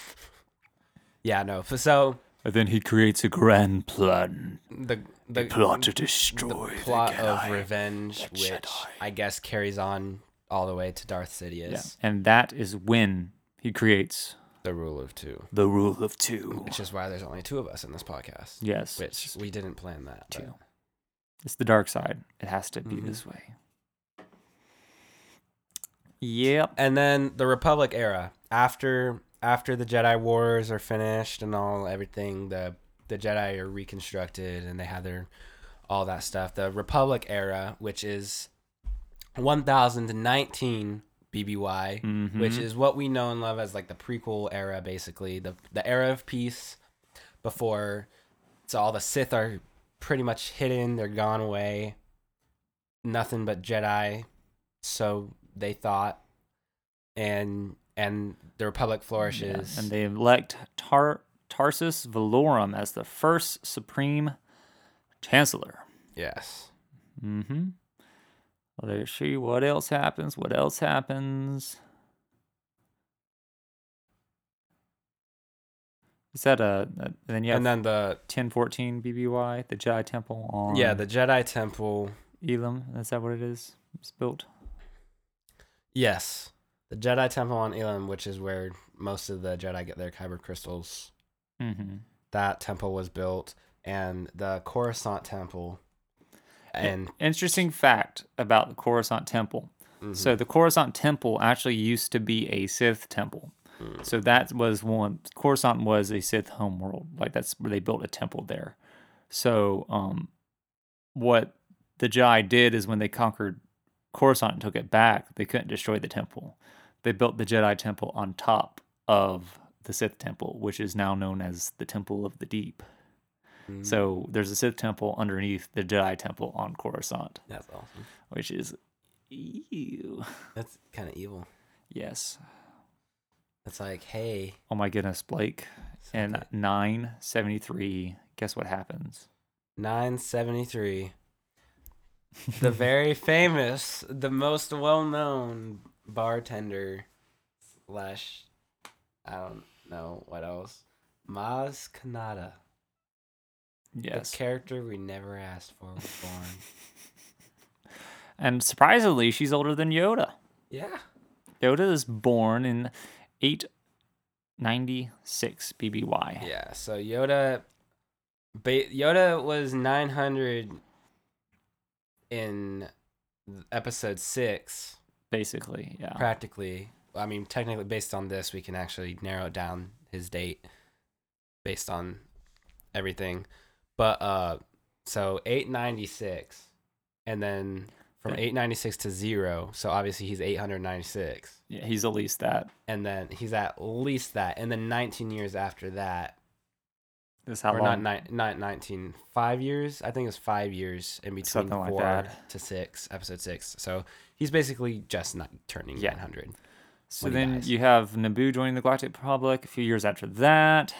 Speaker 4: Yeah, no. So
Speaker 3: And then he creates a grand plan.
Speaker 4: the the
Speaker 3: plot to
Speaker 4: the
Speaker 3: destroy the
Speaker 4: plot of
Speaker 3: Jedi.
Speaker 4: revenge, which
Speaker 3: Jedi.
Speaker 4: I guess carries on all the way to Darth Sidious. Yeah.
Speaker 3: And that is when he creates
Speaker 4: The rule of two,
Speaker 3: the rule of two.
Speaker 4: which is why there's only two of us in this podcast.
Speaker 3: Yes.
Speaker 4: Which we didn't plan that. but-
Speaker 3: two. It's the dark side. It has to be
Speaker 4: Mhm.
Speaker 3: this way. Yep.
Speaker 4: and then the Republic era after after the Jedi Wars are finished and all everything the the Jedi are reconstructed and they have their all that stuff. The Republic era, which is 1019 BBY, which
Speaker 3: Mhm.
Speaker 4: is what we know and love as like the prequel era, basically the the era of peace before. So all the Sith are pretty much hidden; they're gone away. Nothing but Jedi, so they thought, and and the Republic
Speaker 3: Yeah,
Speaker 4: flourishes.
Speaker 3: And they elect Tar- Tarsus Valorum as the first supreme chancellor.
Speaker 4: yes.
Speaker 3: Mm-hmm. Let's see what else happens. What else happens? Is that a, a then have
Speaker 4: and then the
Speaker 3: 1014 BBY, the Jedi Temple on
Speaker 4: yeah the Jedi Temple.
Speaker 3: Ilum? Is that what it is? It's built.
Speaker 4: Yes, the Jedi Temple on Ilum, which is where most of the Jedi get their kyber crystals.
Speaker 3: Mm-hmm.
Speaker 4: That temple was built, and the Coruscant Temple. And
Speaker 3: Interesting fact about the Coruscant Temple.
Speaker 4: mhm,
Speaker 3: So the Coruscant Temple actually used to be a Sith temple.
Speaker 4: mm,
Speaker 3: So that was one. Coruscant was a Sith homeworld. Like that's where they built a temple there. So um, what the Jedi did is when they conquered Coruscant and took it back, they couldn't destroy the temple. They built the Jedi temple on top of the Sith temple, which is now known as the Temple of the Deep.
Speaker 4: mm,
Speaker 3: So there's a Sith temple underneath the Jedi temple on Coruscant,
Speaker 4: that's awesome.
Speaker 3: which is ew.
Speaker 4: That's kind of evil.
Speaker 3: Yes.
Speaker 4: It's like, hey,
Speaker 3: Oh my goodness, Blake.
Speaker 4: Okay.
Speaker 3: 973, guess what happens?
Speaker 4: 973. the very famous, the most well known bartender slash, I don't know what else, Maz Kanata.
Speaker 3: Yes.
Speaker 4: The character we never asked for was born.
Speaker 3: And surprisingly, she's older than Yoda.
Speaker 4: yeah.
Speaker 3: Yoda is born in 896 BBY.
Speaker 4: Yeah. So Yoda, ba- Yoda was 900 in episode six.
Speaker 3: Basically, yeah.
Speaker 4: practically i mean technically based on this we can actually narrow down his date based on everything but uh so 896 and then from 896 to 0 so obviously he's 896
Speaker 3: Yeah, he's at least that.
Speaker 4: and then he's at least that and then 19 years after that
Speaker 3: This how
Speaker 4: or
Speaker 3: long?
Speaker 4: not, ni- not 19 five years i think it was five years in between
Speaker 3: Something like
Speaker 4: four
Speaker 3: that.
Speaker 4: to six episode six so he's basically just not turning
Speaker 3: Yeah.
Speaker 4: 900
Speaker 3: So then you have Naboo joining the Galactic Republic. A few years after that,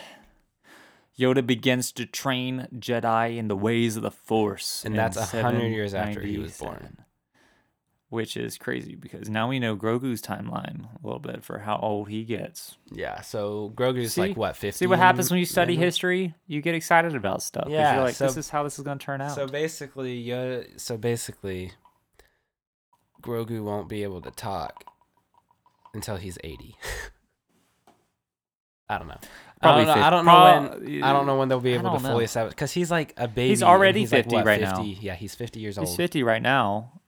Speaker 3: Yoda begins to train Jedi in the ways of the Force.
Speaker 4: And that's 100 years after he was born.
Speaker 3: 797, Which is crazy because now we know Grogu's timeline a little bit for how old he gets.
Speaker 4: Yeah, so Grogu's
Speaker 3: See?
Speaker 4: like what fifty?
Speaker 3: See what happens when you study
Speaker 4: maybe?
Speaker 3: history? You get excited about stuff.
Speaker 4: Yeah,
Speaker 3: you're like, this is how this is going to turn out.
Speaker 4: So basically, Yoda. So basically, Grogu won't be able to talk until he's eighty. I don't know.
Speaker 3: Probably
Speaker 4: I don't know, I don't know when. I don't know when they'll be able to
Speaker 3: don't
Speaker 4: fully establish because he's like a baby. He's
Speaker 3: already
Speaker 4: he's like,
Speaker 3: 50
Speaker 4: what,
Speaker 3: right now.
Speaker 4: Yeah, he's fifty years old.
Speaker 3: He's 50 right now,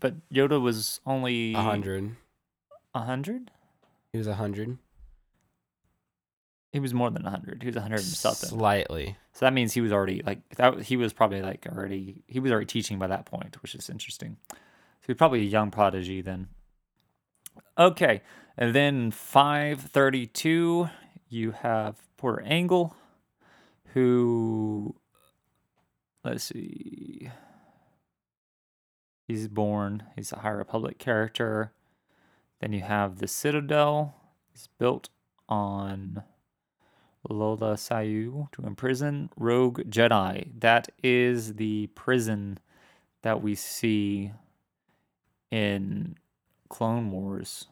Speaker 3: but Yoda was only
Speaker 4: A hundred.
Speaker 3: A 100?
Speaker 4: He was a hundred.
Speaker 3: He was more than 100. He was 100 and something.
Speaker 4: Slightly.
Speaker 3: So that means he was already like that. He was probably like already. He was already teaching by that point, which is interesting. So he's probably a young prodigy then. Okay, and then 532, you have Porter Engle, who, let's see, he's born. He's a High Republic character. Then you have the Citadel. It's built on Lola Sayu to imprison rogue Jedi. That is the prison that we see in Clone Wars.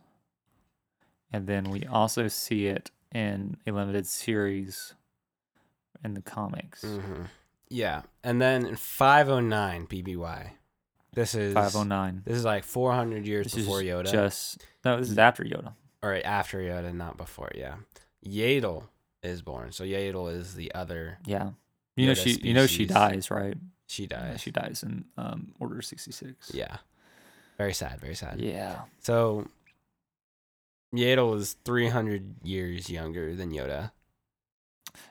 Speaker 3: And then we also see it in a limited series in the comics.
Speaker 4: hmm Yeah, and then in five oh nine BBY. This is
Speaker 3: 509.
Speaker 4: This is like 400 years
Speaker 3: This
Speaker 4: before
Speaker 3: is
Speaker 4: Yoda.
Speaker 3: just no. This is after Yoda.
Speaker 4: or after Yoda, not before. Yeah, Yaddle is born. So Yaddle is the other.
Speaker 3: Yeah, you know
Speaker 4: Yoda
Speaker 3: she. You know she dies, right?
Speaker 4: She
Speaker 3: Yeah,
Speaker 4: dies.
Speaker 3: she dies in um, Order sixty six.
Speaker 4: Yeah, very sad. Very sad.
Speaker 3: Yeah.
Speaker 4: So Yaddle is 300 years younger than Yoda.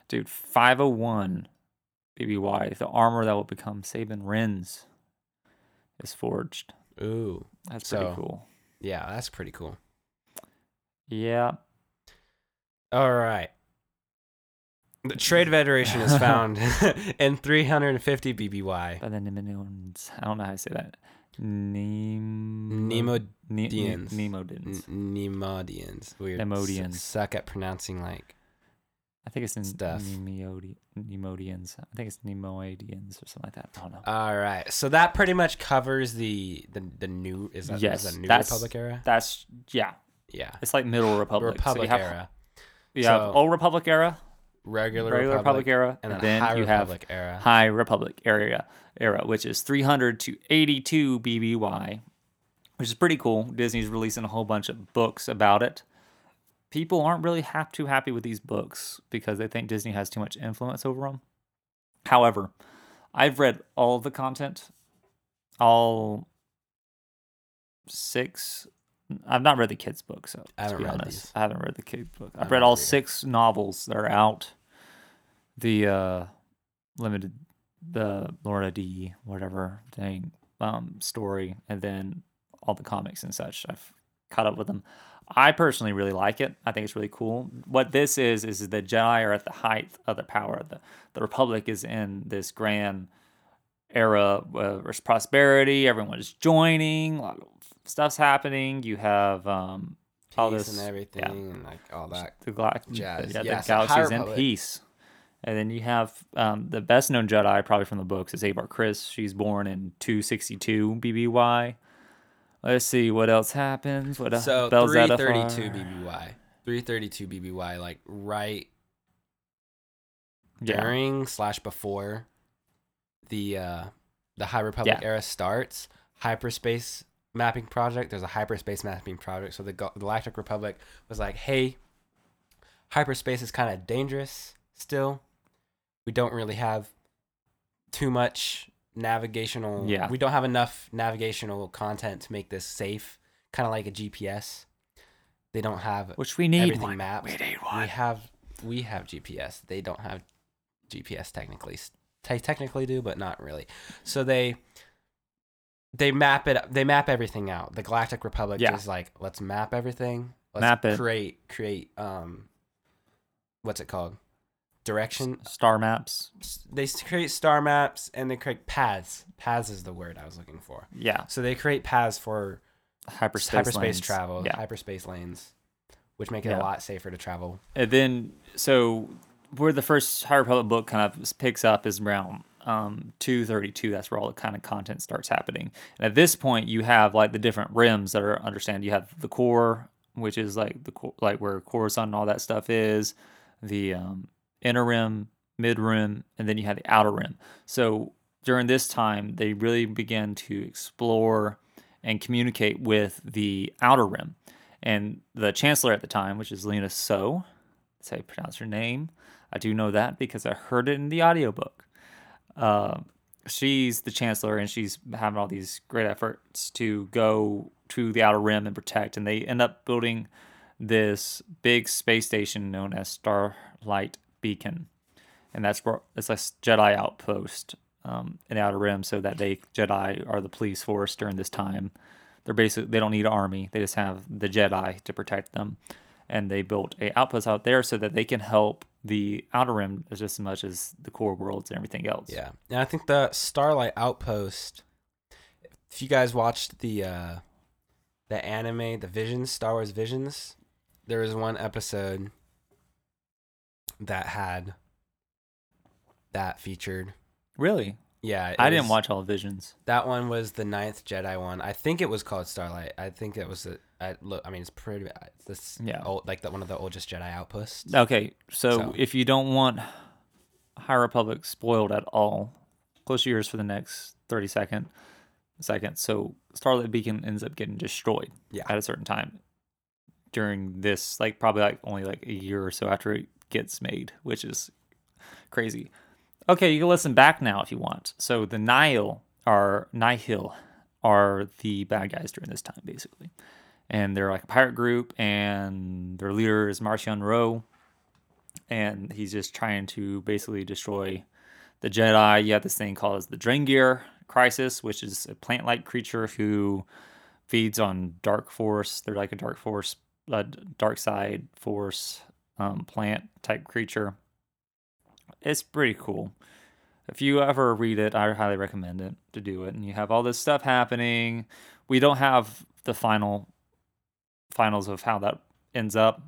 Speaker 3: Dude, 501 BBY, the armor that will become Sabine Wren's is forged.
Speaker 4: Ooh,
Speaker 3: That's pretty
Speaker 4: So-
Speaker 3: cool.
Speaker 4: yeah, that's pretty cool.
Speaker 3: Yeah.
Speaker 4: All right. The Trade Federation is found in 350 BBY.
Speaker 3: By the Niminoans. I don't know how to say that. Nemo, Ne- Ne-
Speaker 4: Nemodians.
Speaker 3: Nemodians.
Speaker 4: Nemodians. Weird.
Speaker 3: Nemodians.
Speaker 4: Suck at pronouncing like.
Speaker 3: I think it's in
Speaker 4: Stuff.
Speaker 3: Nemeodi- Nemodians. I think it's Nemoidians or something like that. I don't know.
Speaker 4: All right, so that pretty much covers the the, the new is that is
Speaker 3: yes,
Speaker 4: that new
Speaker 3: that's
Speaker 4: Republic era?
Speaker 3: That's yeah.
Speaker 4: Yeah,
Speaker 3: It's like Middle Republic. So
Speaker 4: Republic
Speaker 3: you have,
Speaker 4: era,
Speaker 3: You have Old Republic era,
Speaker 4: regular,
Speaker 3: regular
Speaker 4: Republic,
Speaker 3: Republic, era,
Speaker 4: and
Speaker 3: and,
Speaker 4: then,
Speaker 3: then you
Speaker 4: Republic
Speaker 3: have
Speaker 4: era.
Speaker 3: High Republic area era, which is 300 to 82 BBY, which is pretty cool. Disney's releasing a whole bunch of books about it. People aren't really hap- too happy with these books because they think Disney has too much influence over them. However, I've read all the content, all six. I've not read the kids' book, so
Speaker 4: I
Speaker 3: to
Speaker 4: haven't
Speaker 3: be
Speaker 4: read
Speaker 3: honest,
Speaker 4: these.
Speaker 3: I haven't read the kids' book. I've read all
Speaker 4: reading.
Speaker 3: six novels that are out. The uh, limited, the Laura D. whatever thing um, story, and then all the comics and such. I've caught up with them. I personally really like it. I think it's really cool. What this is is the Jedi are at the height of the power. The the Republic is in this grand era where there's prosperity. Everyone's joining. A lot of stuff's happening. You have um, all this
Speaker 4: and everything,
Speaker 3: yeah.
Speaker 4: and like all that.
Speaker 3: the, gla-
Speaker 4: Jazz.
Speaker 3: yeah,
Speaker 4: Yeah,
Speaker 3: the
Speaker 4: so
Speaker 3: galaxy's in peace. And then you have um, the best known Jedi, probably from the books, is Avar Kriss. She's born in 262 BBY. Let's see what else happens. What else?
Speaker 4: So
Speaker 3: Bell
Speaker 4: three thirty
Speaker 3: Zettifar.
Speaker 4: BBY, three thirty two BBY, like right
Speaker 3: Yeah.
Speaker 4: during slash before the uh the High Republic
Speaker 3: Yeah.
Speaker 4: era starts, hyperspace mapping project. There's a hyperspace mapping project. So the Gal- Galactic Republic was like, hey, hyperspace is kind of dangerous still. We don't really have too much navigational.
Speaker 3: Yeah.
Speaker 4: We don't have enough navigational content to make this safe. Kind of like a GPS. They don't have
Speaker 3: Which we need
Speaker 4: everything
Speaker 3: one.
Speaker 4: mapped.
Speaker 3: We need
Speaker 4: We have we have GPS. They don't have GPS technically. They technically do, but not really. So they they map it. They map everything out. The Galactic Republic
Speaker 3: Yeah.
Speaker 4: is like, let's map everything. Let's
Speaker 3: Map it.
Speaker 4: Create create um, what's it called? Direction.
Speaker 3: Star maps.
Speaker 4: They create star maps and they create paths. Paths is the word I was looking for.
Speaker 3: Yeah.
Speaker 4: So they create paths for
Speaker 3: Hyperspace,
Speaker 4: hyperspace
Speaker 3: lanes.
Speaker 4: travel,
Speaker 3: Yeah.
Speaker 4: hyperspace lanes, which make it
Speaker 3: Yeah.
Speaker 4: a lot safer to travel.
Speaker 3: And then, so where the first High Republic book kind of picks up is around um, 232. That's where all the kind of content starts happening. And at this point, you have like the different rims that are understand. You have the core, which is like the core, like where Coruscant and all that stuff is, the um, inner rim, mid rim, and then you have the outer rim. So during this time, they really begin to explore and communicate with the outer rim. And the chancellor at the time, which is Lina Soh, that's how you pronounce her name. I do know that because I heard it in the audiobook. Uh, she's the chancellor and she's having all these great efforts to go to the outer rim and protect. And they end up building this big space station known as Starlight Beacon. And that's where it's a Jedi outpost um, in the outer rim so that they Jedi are the police force during this time. They're basically they don't need an army. They just have the Jedi to protect them. And they built a outpost out there so that they can help the outer rim just as much as the core worlds and everything else.
Speaker 4: Yeah, and I think the Starlight Outpost. If you guys watched the uh, the anime, the Visions, Star Wars Visions, there was one episode that had that featured.
Speaker 3: Really?
Speaker 4: Yeah,
Speaker 3: I didn't watch all Visions.
Speaker 4: that one. Was the ninth Jedi one? I think it was called Starlight. I think it was. A, I look. I mean, it's pretty. Uh, it's this
Speaker 3: Yeah.
Speaker 4: old, like the one of the oldest Jedi outposts.
Speaker 3: Okay, so,
Speaker 4: So-
Speaker 3: if you don't want High Republic spoiled at all, close your ears for the next 30 second second. So Starlight Beacon ends up getting destroyed
Speaker 4: Yeah.
Speaker 3: at a certain time during this, like probably like only like a year or so after it gets made, which is crazy. Okay, you can listen back now if you want. So the Nihil are Nihil are the bad guys during this time, basically. And they're like a pirate group, and their leader is Marchion Ro and he's just trying to basically destroy the Jedi. You have this thing called the Drengir Crisis, which is a plant-like creature who feeds on dark force. They're like a dark force, dark side force um, plant type creature. It's pretty cool. if you ever read it, I highly recommend it to do it. And you have all this stuff happening. We don't have the final finals of how that ends up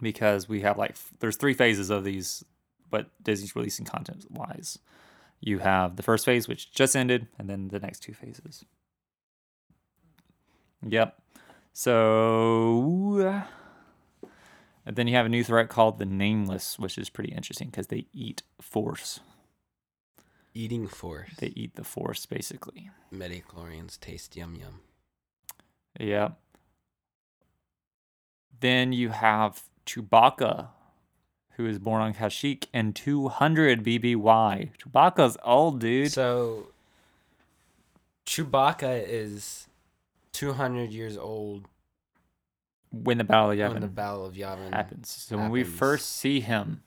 Speaker 3: because we have like there's three phases of these but Disney's releasing content wise. You have the first phase which just ended and then the next two phases. Yep. So and then you have a new threat called the Nameless, which is pretty interesting because they eat force.
Speaker 4: Eating force.
Speaker 3: They eat the force basically.
Speaker 4: Midi-chlorians taste yum yum.
Speaker 3: Yeah. Then you have Chewbacca, who is born on Kashyyyk, and 200 BBY. Chewbacca's old, dude.
Speaker 4: So Chewbacca is 200 years old
Speaker 3: when the Battle of Yavin
Speaker 4: when the Battle of Yavin
Speaker 3: happens. So when we first see him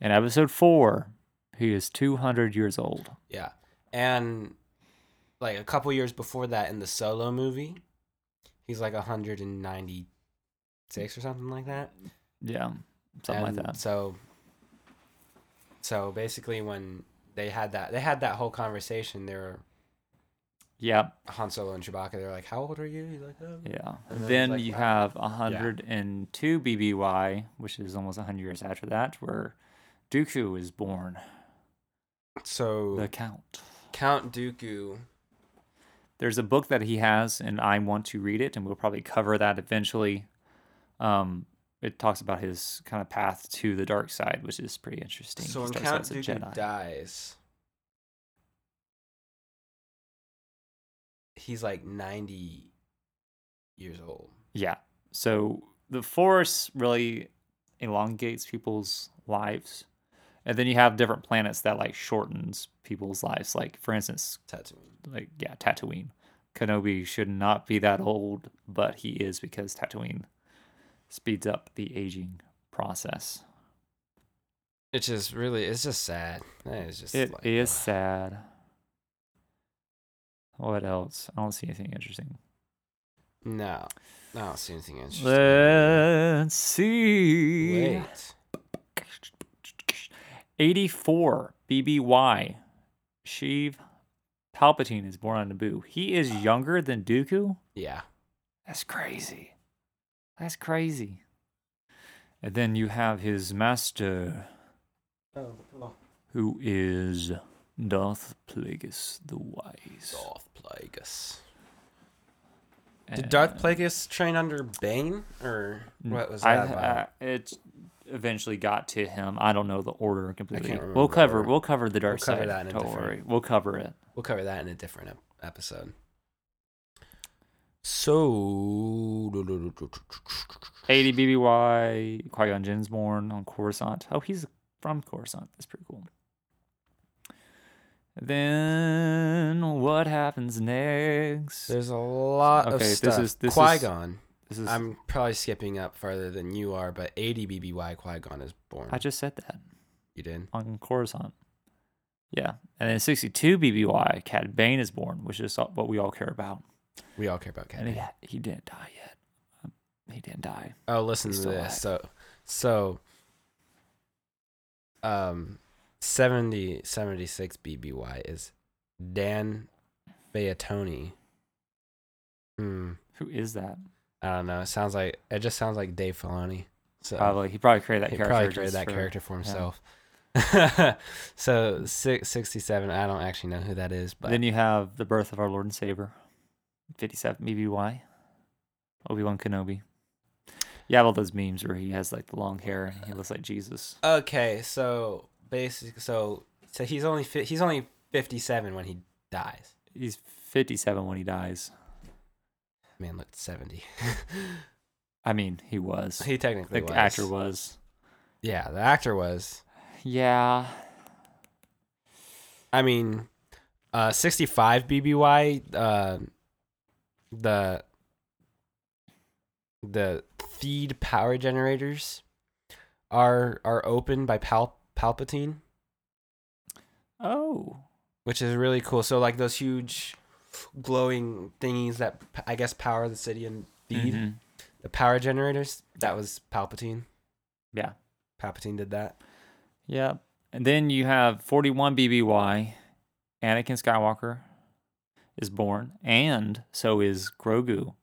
Speaker 3: in episode four, he is 200 years old.
Speaker 4: Yeah. And like a couple years before that in the solo movie, he's like 196 or something like that.
Speaker 3: Yeah, something
Speaker 4: And
Speaker 3: like that.
Speaker 4: So so basically when they had that they had that whole conversation, they were
Speaker 3: Yeah,
Speaker 4: Han Solo and Chewbacca, they're like, How old are you? He's like, oh.
Speaker 3: yeah.
Speaker 4: And then
Speaker 3: then
Speaker 4: like,
Speaker 3: you
Speaker 4: wow.
Speaker 3: have 102 BBY, which is almost 100 years after that, where Dooku is born.
Speaker 4: So
Speaker 3: The Count.
Speaker 4: Count Dooku
Speaker 3: there's a book that he has and i want to read it and we'll probably cover that eventually um it talks about his kind of path to the dark side which is pretty interesting
Speaker 4: So
Speaker 3: He
Speaker 4: when Count Dooku dies, he's like 90 years old.
Speaker 3: yeah so the force really elongates people's lives and then you have different planets that like shortens people's lives like for instance
Speaker 4: Tatooine.
Speaker 3: like yeah tatooine kenobi should not be that old but he is because tatooine speeds up the aging process
Speaker 4: It's just really, it's just sad. It is just
Speaker 3: It
Speaker 4: like,
Speaker 3: is sad. What else? I don't see anything interesting.
Speaker 4: No, I don't see anything interesting.
Speaker 3: Let's see.
Speaker 4: Wait.
Speaker 3: 84 BBY. Sheev Palpatine is born on Naboo. He is younger than Dooku?
Speaker 4: Yeah.
Speaker 3: That's crazy. That's crazy. And then you have his master,
Speaker 4: Oh,
Speaker 3: who is Darth Plagueis the Wise.
Speaker 4: Darth Plagueis. Did Darth Plagueis train under Bane, or what was
Speaker 3: I,
Speaker 4: that about?
Speaker 3: uh, it eventually got to him. I don't know the order completely.
Speaker 4: remember
Speaker 3: We'll cover. We'll cover the dark
Speaker 4: cover
Speaker 3: side.
Speaker 4: that in a
Speaker 3: don't
Speaker 4: different-
Speaker 3: worry. We'll cover it.
Speaker 4: We'll cover that in a different ep- episode. So,
Speaker 3: 80 BBY. Qui Gon Jinn's born on Coruscant. Oh, he's from Coruscant. That's pretty cool. Then what happens next?
Speaker 4: there's a lot of
Speaker 3: Okay, this
Speaker 4: stuff.
Speaker 3: is- this is-
Speaker 4: Qui Gon.
Speaker 3: This is.
Speaker 4: I'm probably skipping up farther than you are, but 80 BBY Qui Gon is born.
Speaker 3: I just said that
Speaker 4: you did.
Speaker 3: on Coruscant. Yeah, and then 62 BBY. Cad Bane is born, which is what we all care about.
Speaker 4: We all care about Cat.
Speaker 3: And he, he didn't die yet. Um, He didn't die.
Speaker 4: Oh, listen
Speaker 3: He's
Speaker 4: to this. So, so, um, 70, 76 BBY is Dan Beatoni. Hmm.
Speaker 3: Who is that?
Speaker 4: I don't know. It sounds like it just sounds like Dave Filoni. So
Speaker 3: Probably he probably created that
Speaker 4: he
Speaker 3: character.
Speaker 4: probably created that
Speaker 3: for-
Speaker 4: character for
Speaker 3: yeah.
Speaker 4: himself. so six, 67, I don't actually know who that is, but
Speaker 3: Then you have the birth of our Lord and Savior, 57 BBY, Obi Wan Kenobi. You have all those memes where he has like the long hair and he looks like Jesus.
Speaker 4: okay. So basically, so so he's only fi- he's only 57 when he dies.
Speaker 3: He's 57 when he dies.
Speaker 4: Man looked 70.
Speaker 3: I mean, he was.
Speaker 4: he technically
Speaker 3: the
Speaker 4: was.
Speaker 3: actor was.
Speaker 4: Yeah, the actor was.
Speaker 3: Yeah.
Speaker 4: I mean, uh, 65 BBY, uh, the the Theed power generators are are open by Pal- Palpatine,
Speaker 3: Oh.
Speaker 4: which is really cool. So like those huge glowing thingies that I guess power the city and Theed
Speaker 3: Mhm.
Speaker 4: the power generators. That was Palpatine.
Speaker 3: Yeah.
Speaker 4: Palpatine did that.
Speaker 3: Yeah. And then you have 41 BBY. Anakin Skywalker is born, and so is Grogu.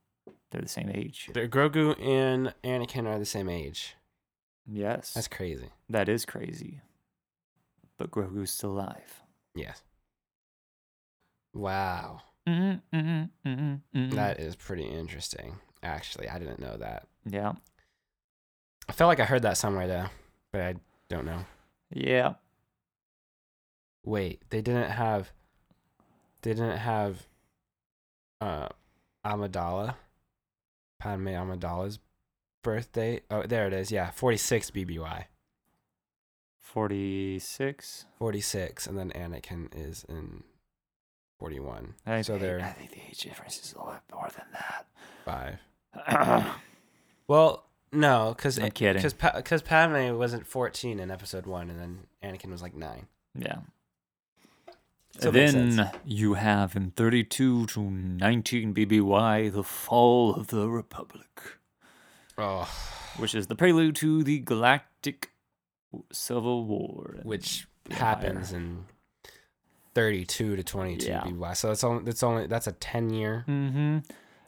Speaker 3: They're the same age.
Speaker 4: Grogu and Anakin are the same age.
Speaker 3: Yes.
Speaker 4: That's crazy.
Speaker 3: that is crazy. But Grogu's still alive.
Speaker 4: Yes. Wow.
Speaker 3: Mm, mm, mm, mm,
Speaker 4: That is pretty interesting. Actually, I didn't know that.
Speaker 3: Yeah.
Speaker 4: I felt like I heard that somewhere though, but I don't know.
Speaker 3: Yeah.
Speaker 4: Wait, they didn't have they didn't have uh Amidala Padme Amidala's birthday. Oh, there it is. Yeah, 46 BBY.
Speaker 3: 46.
Speaker 4: 46 and then Anakin is in 41.
Speaker 3: I think,
Speaker 4: so
Speaker 3: the, I think the age difference is a little bit more than that.
Speaker 4: 5. Well, no, cuz
Speaker 3: I'm kidding.
Speaker 4: cuz Padme wasn't 14 in episode 1 and then Anakin was like 9.
Speaker 3: yeah.
Speaker 4: Still
Speaker 3: then you have in 32 to 19 BBY the fall of the Republic,
Speaker 4: Oh,
Speaker 3: which is the prelude to the Galactic Civil War.
Speaker 4: which happens in 32 to 22
Speaker 3: Yeah.
Speaker 4: BBY. So it's only that's only that's a 10 year
Speaker 3: Mm-hmm.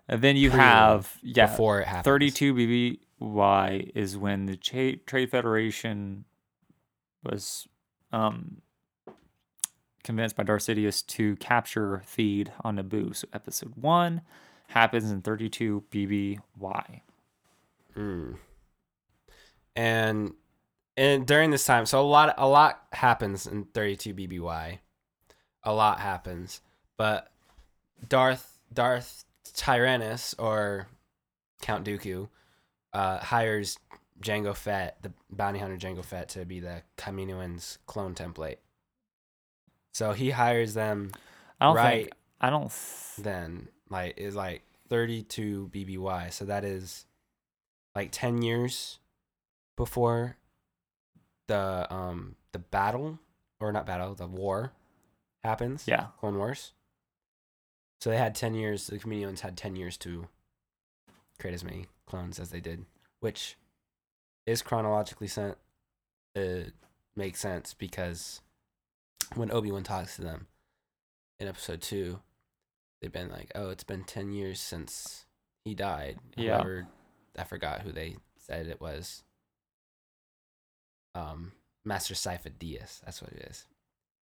Speaker 3: And then you have yeah,
Speaker 4: before it happens.
Speaker 3: 32 BBY is when the Cha- Trade Federation was um, convinced by Darth Sidious to capture Theed on Naboo. So episode one happens in 32 BBY.
Speaker 4: Mm. And and during this time, so a lot a lot happens in 32 BBY. A lot happens, but Darth Darth Tyrannus or Count Dooku uh, hires Jango Fett, the bounty hunter Jango Fett, to be the Kaminoans clone template. So he hires them
Speaker 3: I don't
Speaker 4: Right.
Speaker 3: think I don't th-
Speaker 4: then like is like 32 BBY. So that is like 10 years before the um the battle or not battle, the war happens.
Speaker 3: yeah.
Speaker 4: Clone Wars. So they had 10 years, the Kaminoans had 10 years to create as many clones as they did, which is chronologically sent it makes sense because when Obi-Wan talks to them in episode 2, they've been like, "Oh, it's been 10 years since he died."
Speaker 3: Yeah.
Speaker 4: I forgot who they said it was. Um Master Sifo Dyas, that's what it is.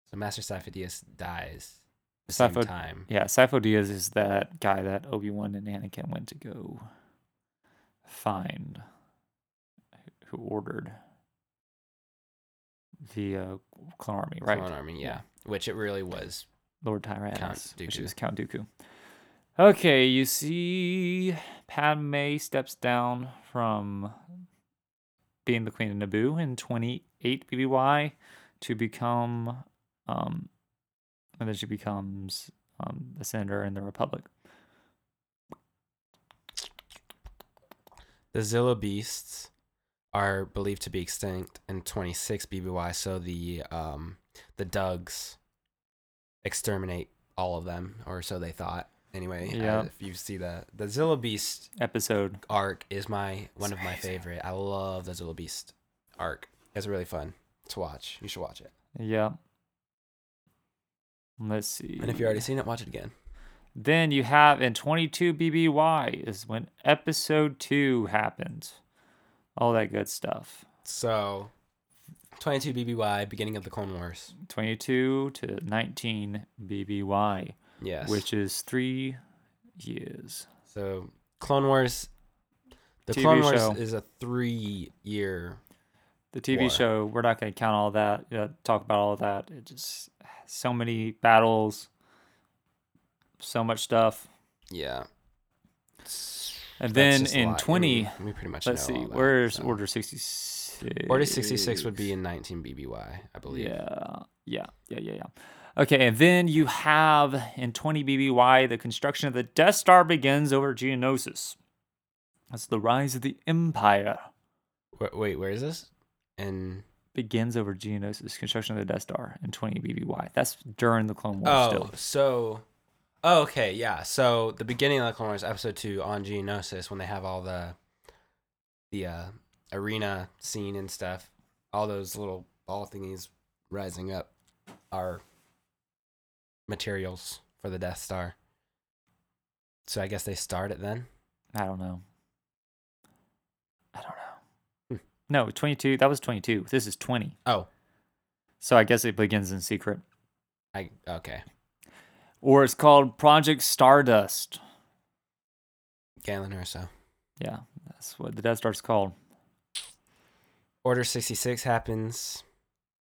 Speaker 4: So Master Sifo Dyas dies the same time.
Speaker 3: Yeah, Sifo Dyas is that guy that Obi Wan and Anakin went to go find, who ordered the uh, Clone Army, right?
Speaker 4: Clone Army, yeah. Which it really was.
Speaker 3: Lord Tyrannus, which
Speaker 4: Dooku.
Speaker 3: is Count Dooku. Okay, you see, Padme steps down from being the Queen of Naboo in 28 BBY to become, um, and then she becomes um, the senator in the Republic.
Speaker 4: The Zillo beasts are believed to be extinct in 26 BBY, so the um the Dugs exterminate all of them, or so they thought. Anyway, uh,
Speaker 3: Yeah.
Speaker 4: if you see that, the Zillo Beast
Speaker 3: Episode.
Speaker 4: arc is my one of my
Speaker 3: amazing.
Speaker 4: favorite. I love the Zillo Beast arc. It's really fun to watch. You should watch it.
Speaker 3: Yeah. Let's see.
Speaker 4: And if you already seen it, watch it again.
Speaker 3: Then you have in 22 BBY is when episode 2 happens. All that good stuff.
Speaker 4: So, 22 BBY, beginning of the Clone Wars.
Speaker 3: 22 to 19 BBY,
Speaker 4: Yes.
Speaker 3: which is 3 years.
Speaker 4: So Clone Wars, the
Speaker 3: TV
Speaker 4: Clone Wars
Speaker 3: show.
Speaker 4: is a three-year.
Speaker 3: The TV
Speaker 4: War.
Speaker 3: show, we're not going to count all that, uh, talk about all that. It just so many battles, so much stuff.
Speaker 4: Yeah.
Speaker 3: And
Speaker 4: That's
Speaker 3: then in. 20,
Speaker 4: we, we pretty much
Speaker 3: let's
Speaker 4: know
Speaker 3: see,
Speaker 4: that,
Speaker 3: where's
Speaker 4: so.
Speaker 3: Order 66?
Speaker 4: Order 66 would be in 19 BBY, I believe.
Speaker 3: Yeah, yeah, yeah, yeah, yeah. Okay, and then you have in 20 BBY the construction of the Death Star begins over Geonosis. That's the rise of the Empire.
Speaker 4: Wait, wait, where is this? And
Speaker 3: Begins over Geonosis. Construction of the Death Star in 20 BBY. That's during the Clone Wars
Speaker 4: oh,
Speaker 3: still.
Speaker 4: so oh, okay, yeah. So the beginning of the Clone Wars, episode two on Geonosis, when they have all the the uh, arena scene and stuff, all those little ball thingies rising up our materials for the Death Star. So I guess they start it then.
Speaker 3: I don't know. I don't know.
Speaker 4: Hmm.
Speaker 3: No, 22. That was 22. This is 20.
Speaker 4: Oh,
Speaker 3: So I guess it begins in secret.
Speaker 4: I okay.
Speaker 3: Or it's called Project Stardust.
Speaker 4: Galen Erso.
Speaker 3: Yeah, that's what the Death Star's called.
Speaker 4: Order sixty six happens.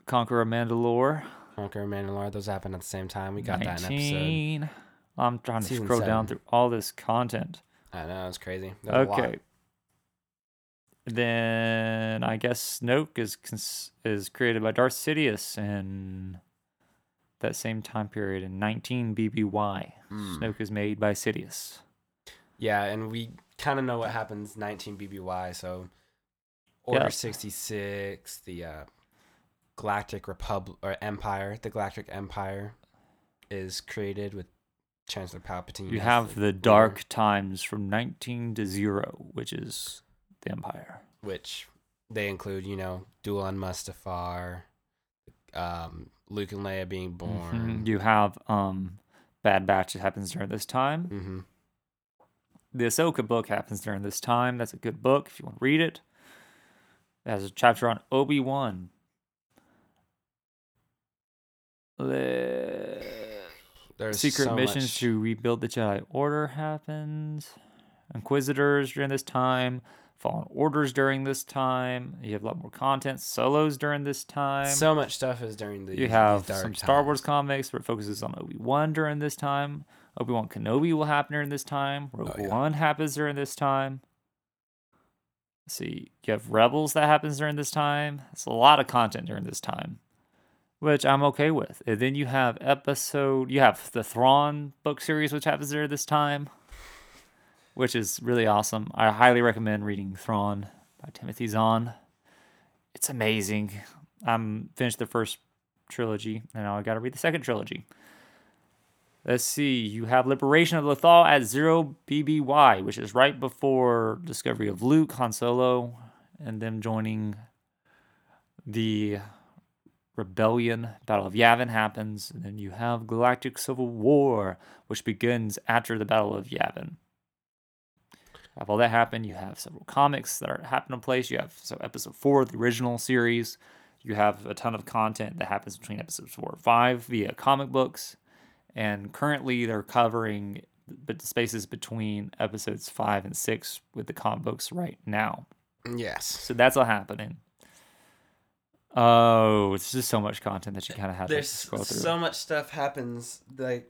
Speaker 3: Conqueror Mandalore.
Speaker 4: Conquer Mandalore. Those happen at the same time. We got that in episode.
Speaker 3: 19. I'm trying to
Speaker 4: Season
Speaker 3: scroll down through all this content.
Speaker 4: I know it's crazy. There's.
Speaker 3: Okay. Then I guess Snoke is cons- is created by Darth Sidious in that same time period in 19 BBY.
Speaker 4: Hmm.
Speaker 3: Snoke is made by Sidious.
Speaker 4: Yeah, and we kind of know what happens 19 BBY. So Order
Speaker 3: Yeah.
Speaker 4: 66, the uh, Galactic Republic or Empire, the Galactic Empire is created with Chancellor Palpatine.
Speaker 3: You have the dark times from 19 to 0, which is the Empire.
Speaker 4: which they include, you know, Duel on Mustafar, um, Luke and Leia being born.
Speaker 3: Mhm. You have um Bad Batch that happens during this time.
Speaker 4: Mm-hmm.
Speaker 3: The Ahsoka book happens during this time. That's a good book if you want to read it. It has a chapter on Obi Wan.
Speaker 4: There's
Speaker 3: Secret
Speaker 4: so
Speaker 3: missions
Speaker 4: much-
Speaker 3: to rebuild the Jedi Order happens. Inquisitors during this time. Fallen Orders during this time. You have a lot more content. Solos during this time.
Speaker 4: So much stuff is during the
Speaker 3: you have some Star Wars comics where it focuses on Obi Wan during this time. Obi Wan Kenobi will happen during this time. Rogue
Speaker 4: Oh, yeah.
Speaker 3: One happens during this time. Let's see, you have Rebels that happens during this time. It's a lot of content during this time, which I'm okay with. And then you have episode, you have the Thrawn book series, which happens during this time, which is really awesome. I highly recommend reading Thrawn by Timothy Zahn. It's amazing. I'm finished the first trilogy, and now I got to read the second trilogy. Let's see. You have Liberation of Lothal at zero BBY, which is right before discovery of Luke, Han Solo, and them joining the rebellion. Battle of Yavin happens, and then you have Galactic Civil War, which begins after the Battle of Yavin. Have all that happen. You have several comics that are happen in place. You have so episode four, the original series. You have a ton of content that happens between episodes four and five via comic books and currently they're covering the spaces between episodes five and six with the comic books right now.
Speaker 4: Yes.
Speaker 3: So that's all happening. Oh, it's just so much content that you kind of have
Speaker 4: There's
Speaker 3: to scroll through.
Speaker 4: so much stuff happens like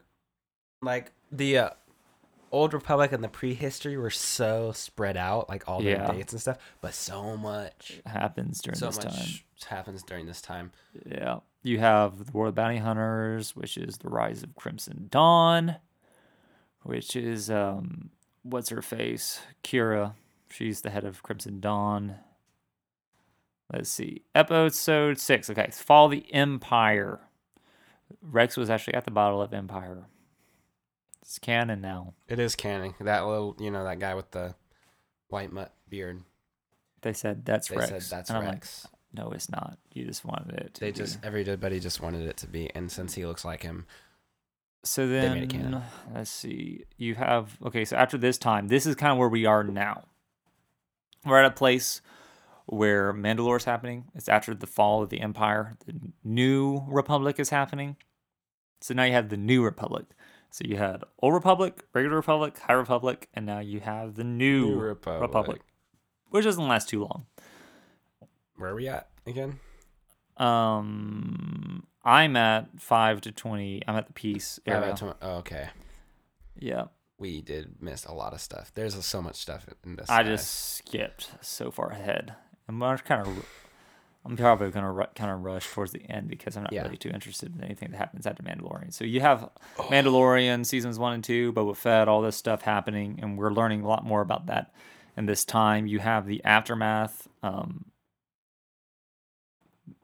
Speaker 4: like the uh, old republic and the prehistory were so spread out like all their
Speaker 3: Yeah.
Speaker 4: dates and stuff but so much
Speaker 3: happens during
Speaker 4: so
Speaker 3: this
Speaker 4: much
Speaker 3: time.
Speaker 4: happens during this time
Speaker 3: Yeah. You have the War of Bounty Hunters, which is the rise of Crimson Dawn, which is um what's her face? Qi'ra. She's the head of Crimson Dawn. Let's see. Episode six. Okay. Fall of the Empire. Rex was actually at the Battle of Empire. It's canon now.
Speaker 4: it is canon that little you know that guy with the white mutt beard
Speaker 3: They said that's
Speaker 4: they
Speaker 3: Rex.
Speaker 4: said that's
Speaker 3: and I'm like,
Speaker 4: rex
Speaker 3: no, it's not. You just wanted it
Speaker 4: they
Speaker 3: be.
Speaker 4: just everybody just wanted it to be and since he looks like him
Speaker 3: So then,
Speaker 4: made it canon.
Speaker 3: let's see. You have okay. So after this time, this is kind of where we are now. We're at a place where Mandalore is happening. It's after the fall of the Empire. The New Republic is happening. So now you have the New Republic. So you had Old Republic, Regular Republic, High Republic, and now you have the New,
Speaker 4: New
Speaker 3: Republic.
Speaker 4: Republic.
Speaker 3: which doesn't last too long.
Speaker 4: where are we at again
Speaker 3: Um, I'm at five to twenty. I'm at the peace
Speaker 4: Five out
Speaker 3: era.
Speaker 4: of twen- oh, okay
Speaker 3: Yeah.
Speaker 4: we did miss a lot of stuff there's so much stuff in this
Speaker 3: I just skipped so far ahead. I'm kind of, I'm probably gonna ru- kind of rush towards the end because I'm not
Speaker 4: Yeah.
Speaker 3: really too interested in anything that happens after Mandalorian. So you have Mandalorian seasons one and two, Boba Fett, all this stuff happening, and we're learning a lot more about that. in this time, you have the aftermath, um,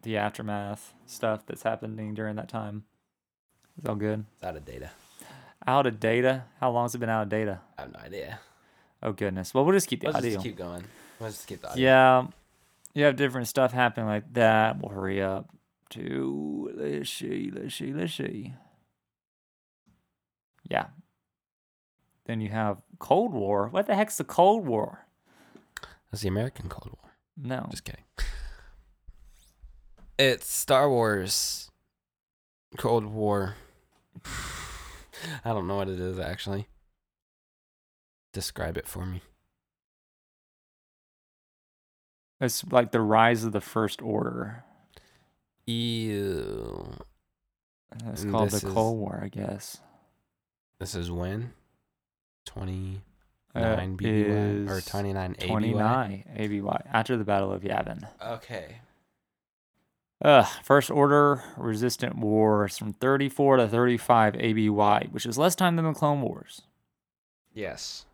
Speaker 3: the aftermath stuff that's happening during that time. It's all good.
Speaker 4: It's out of data.
Speaker 3: Out of data. How long has it been out of data?
Speaker 4: I have no idea.
Speaker 3: Oh goodness. Well, we'll just keep the
Speaker 4: Let's
Speaker 3: audio.
Speaker 4: just keep going. Let's just keep the audio.
Speaker 3: Yeah, you have different stuff happening like that. We'll hurry up. to let's see, let's see, let's see. Yeah. Then you have Cold War. What the heck's the Cold War?
Speaker 4: That's the American Cold War.
Speaker 3: No.
Speaker 4: Just kidding. It's Star Wars Cold War. I don't know what it is actually. Describe it for me.
Speaker 3: It's like the rise of the First Order.
Speaker 4: Ew.
Speaker 3: It's
Speaker 4: And
Speaker 3: called the
Speaker 4: is-
Speaker 3: Cold War, I guess.
Speaker 4: This is when? 29
Speaker 3: Uh,
Speaker 4: BBY or
Speaker 3: is
Speaker 4: 29 ABY?
Speaker 3: 29 ABY after the Battle of Yavin.
Speaker 4: Okay.
Speaker 3: Ugh, First Order Resistance Wars from 34 to 35 ABY, which is less time than the Clone Wars.
Speaker 4: Yes.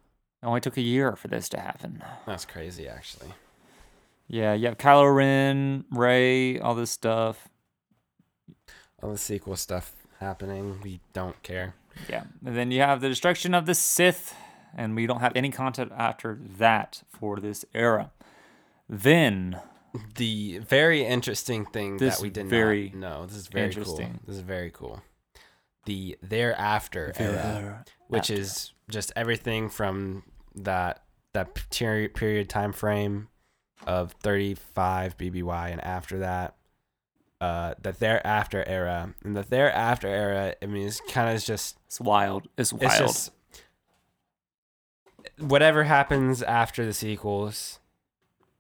Speaker 3: It only took a year for this to happen.
Speaker 4: That's crazy actually.
Speaker 3: Yeah, you have Kylo Ren, Rey, all this stuff.
Speaker 4: All the sequel stuff happening. We don't care.
Speaker 3: Yeah. And then you have the destruction of the Sith, and we don't have any content after that for this era. Then
Speaker 4: The very interesting thing that we did
Speaker 3: very
Speaker 4: not know. This is very
Speaker 3: interesting.
Speaker 4: cool. This is very cool. The thereafter era, which
Speaker 3: After.
Speaker 4: is just everything from that that peri- period time frame of 35 BBY and after that uh the thereafter era and the thereafter era I mean it's kind of just
Speaker 3: It's wild. It's wild.
Speaker 4: it's just whatever happens after the sequels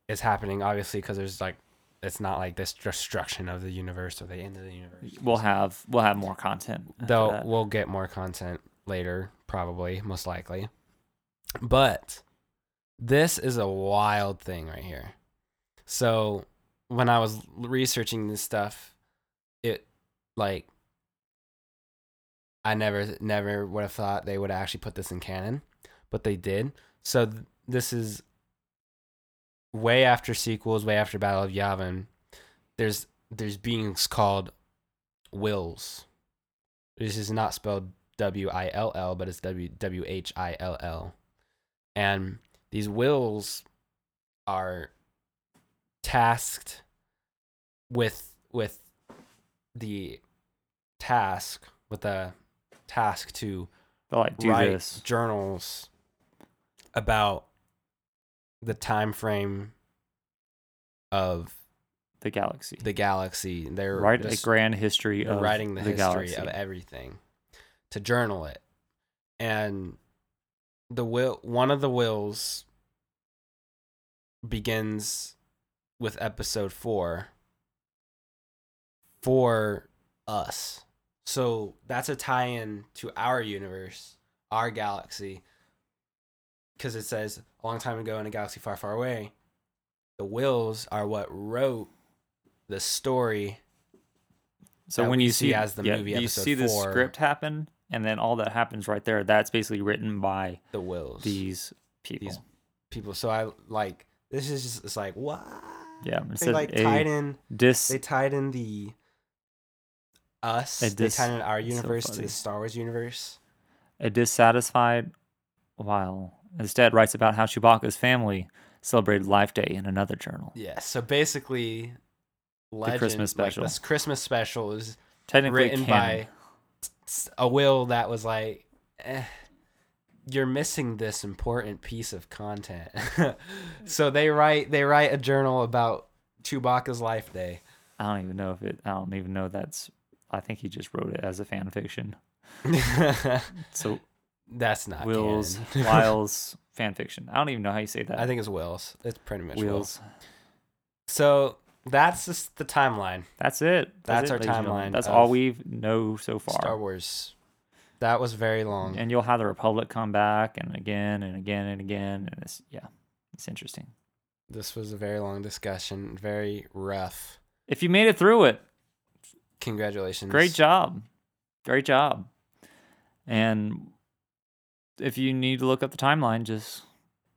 Speaker 4: is happening obviously because there's like it's not like this destruction of the universe or the end of the universe
Speaker 3: we'll have we'll have more content.
Speaker 4: though
Speaker 3: that.
Speaker 4: we'll get more content later probably most likely but this is a wild thing right here. So when i was researching this stuff it like i never never would have thought they would actually put this in canon but they did. So th- this is way after sequels way after battle of yavin there's there's beings called Whills. This is not spelled W I L L, but it's W W H I L L. And these Whills are tasked with with the task with the task to
Speaker 3: They'll like do
Speaker 4: write
Speaker 3: this.
Speaker 4: journals about the time frame of
Speaker 3: The galaxy.
Speaker 4: the galaxy. They're
Speaker 3: Write
Speaker 4: just-
Speaker 3: a grand history of
Speaker 4: writing the,
Speaker 3: the,
Speaker 4: history
Speaker 3: galaxy.
Speaker 4: of everything to journal it and the Whill one of the Whills begins with episode 4 for us so that's a tie-in to our universe our galaxy because it says a long time ago in a galaxy far far away the Whills are what wrote the story
Speaker 3: So when you
Speaker 4: see
Speaker 3: see
Speaker 4: as the
Speaker 3: yeah,
Speaker 4: movie
Speaker 3: you
Speaker 4: episode
Speaker 3: see the
Speaker 4: four.
Speaker 3: script happen, and then all that happens right there. That's basically written by
Speaker 4: the Whills
Speaker 3: these people.
Speaker 4: These- people. So I like this is just it's like what?
Speaker 3: yeah,
Speaker 4: They like tied in
Speaker 3: dis.
Speaker 4: they tied in the us.
Speaker 3: A
Speaker 4: they tied in our
Speaker 3: it's so
Speaker 4: universe to the Star Wars universe.
Speaker 3: a dissatisfied Whill instead writes about how Chewbacca's family celebrated Life Day in another journal.
Speaker 4: Yeah. So basically legend,
Speaker 3: Christmas
Speaker 4: like,
Speaker 3: special.
Speaker 4: this Christmas special is
Speaker 3: Technically
Speaker 4: written
Speaker 3: canon.
Speaker 4: by a Whill that was like eh, you're missing this important piece of content. so they write they write a journal about Chewbacca's life day.
Speaker 3: I don't even know if it. I don't even know that's. I think he just wrote it as a fan fiction. So
Speaker 4: That's not
Speaker 3: Will's. Wiles fan fiction. I don't even know how you say that.
Speaker 4: I think it's Will's. It's pretty much Will's.
Speaker 3: Wheels.
Speaker 4: So that's just the timeline.
Speaker 3: That's it.
Speaker 4: That's
Speaker 3: it,
Speaker 4: our
Speaker 3: ladies and gentlemen.
Speaker 4: timeline
Speaker 3: That's all we know so far.
Speaker 4: Star Wars. That was very long.
Speaker 3: And you'll have the Republic come back and again and again and again, and it's yeah, it's interesting.
Speaker 4: this was a very long discussion. Very rough.
Speaker 3: If you made it through it,
Speaker 4: Congratulations.
Speaker 3: great job, great job. And if you need to look up the timeline, just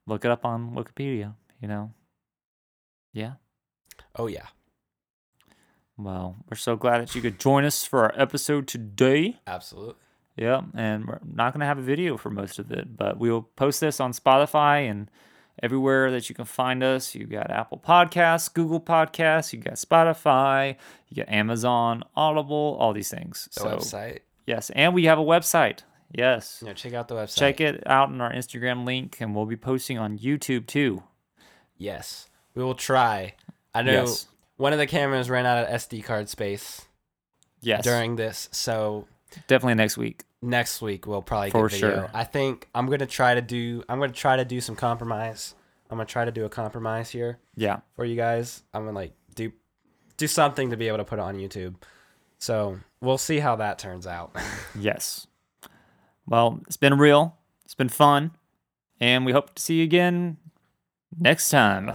Speaker 3: look it up on Wookieepedia. You know, yeah.
Speaker 4: Oh yeah,
Speaker 3: Well, we're so glad that you could join us for our episode today.
Speaker 4: absolutely.
Speaker 3: Yeah, and we're not going to have a video for most of it, but we'll post this on Spotify and everywhere that you can find us. You got Apple Podcasts, Google Podcasts, you got Spotify, you got Amazon, Audible, all these things.
Speaker 4: The
Speaker 3: so
Speaker 4: website.
Speaker 3: yes, and we have a website. Yes.
Speaker 4: Know, check out the website.
Speaker 3: Check it out in our Instagram link, and we'll be posting on YouTube too.
Speaker 4: Yes, we will try. I know
Speaker 3: Yes.
Speaker 4: one of the cameras ran out of SD card space
Speaker 3: Yes.
Speaker 4: during this, so
Speaker 3: Definitely next week.
Speaker 4: next week we'll probably
Speaker 3: For
Speaker 4: get video.
Speaker 3: sure.
Speaker 4: I think I'm gonna try to do. I'm gonna try to do some compromise. I'm gonna try to do a compromise here
Speaker 3: Yeah.
Speaker 4: for you guys. I'm gonna like do do something to be able to put it on YouTube. So we'll see how that turns out.
Speaker 3: Yes. Well, it's been real. It's been fun. And we hope to see you again next time.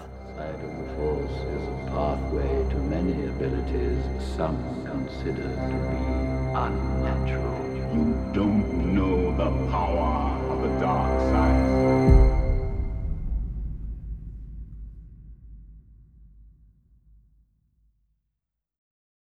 Speaker 1: Abilities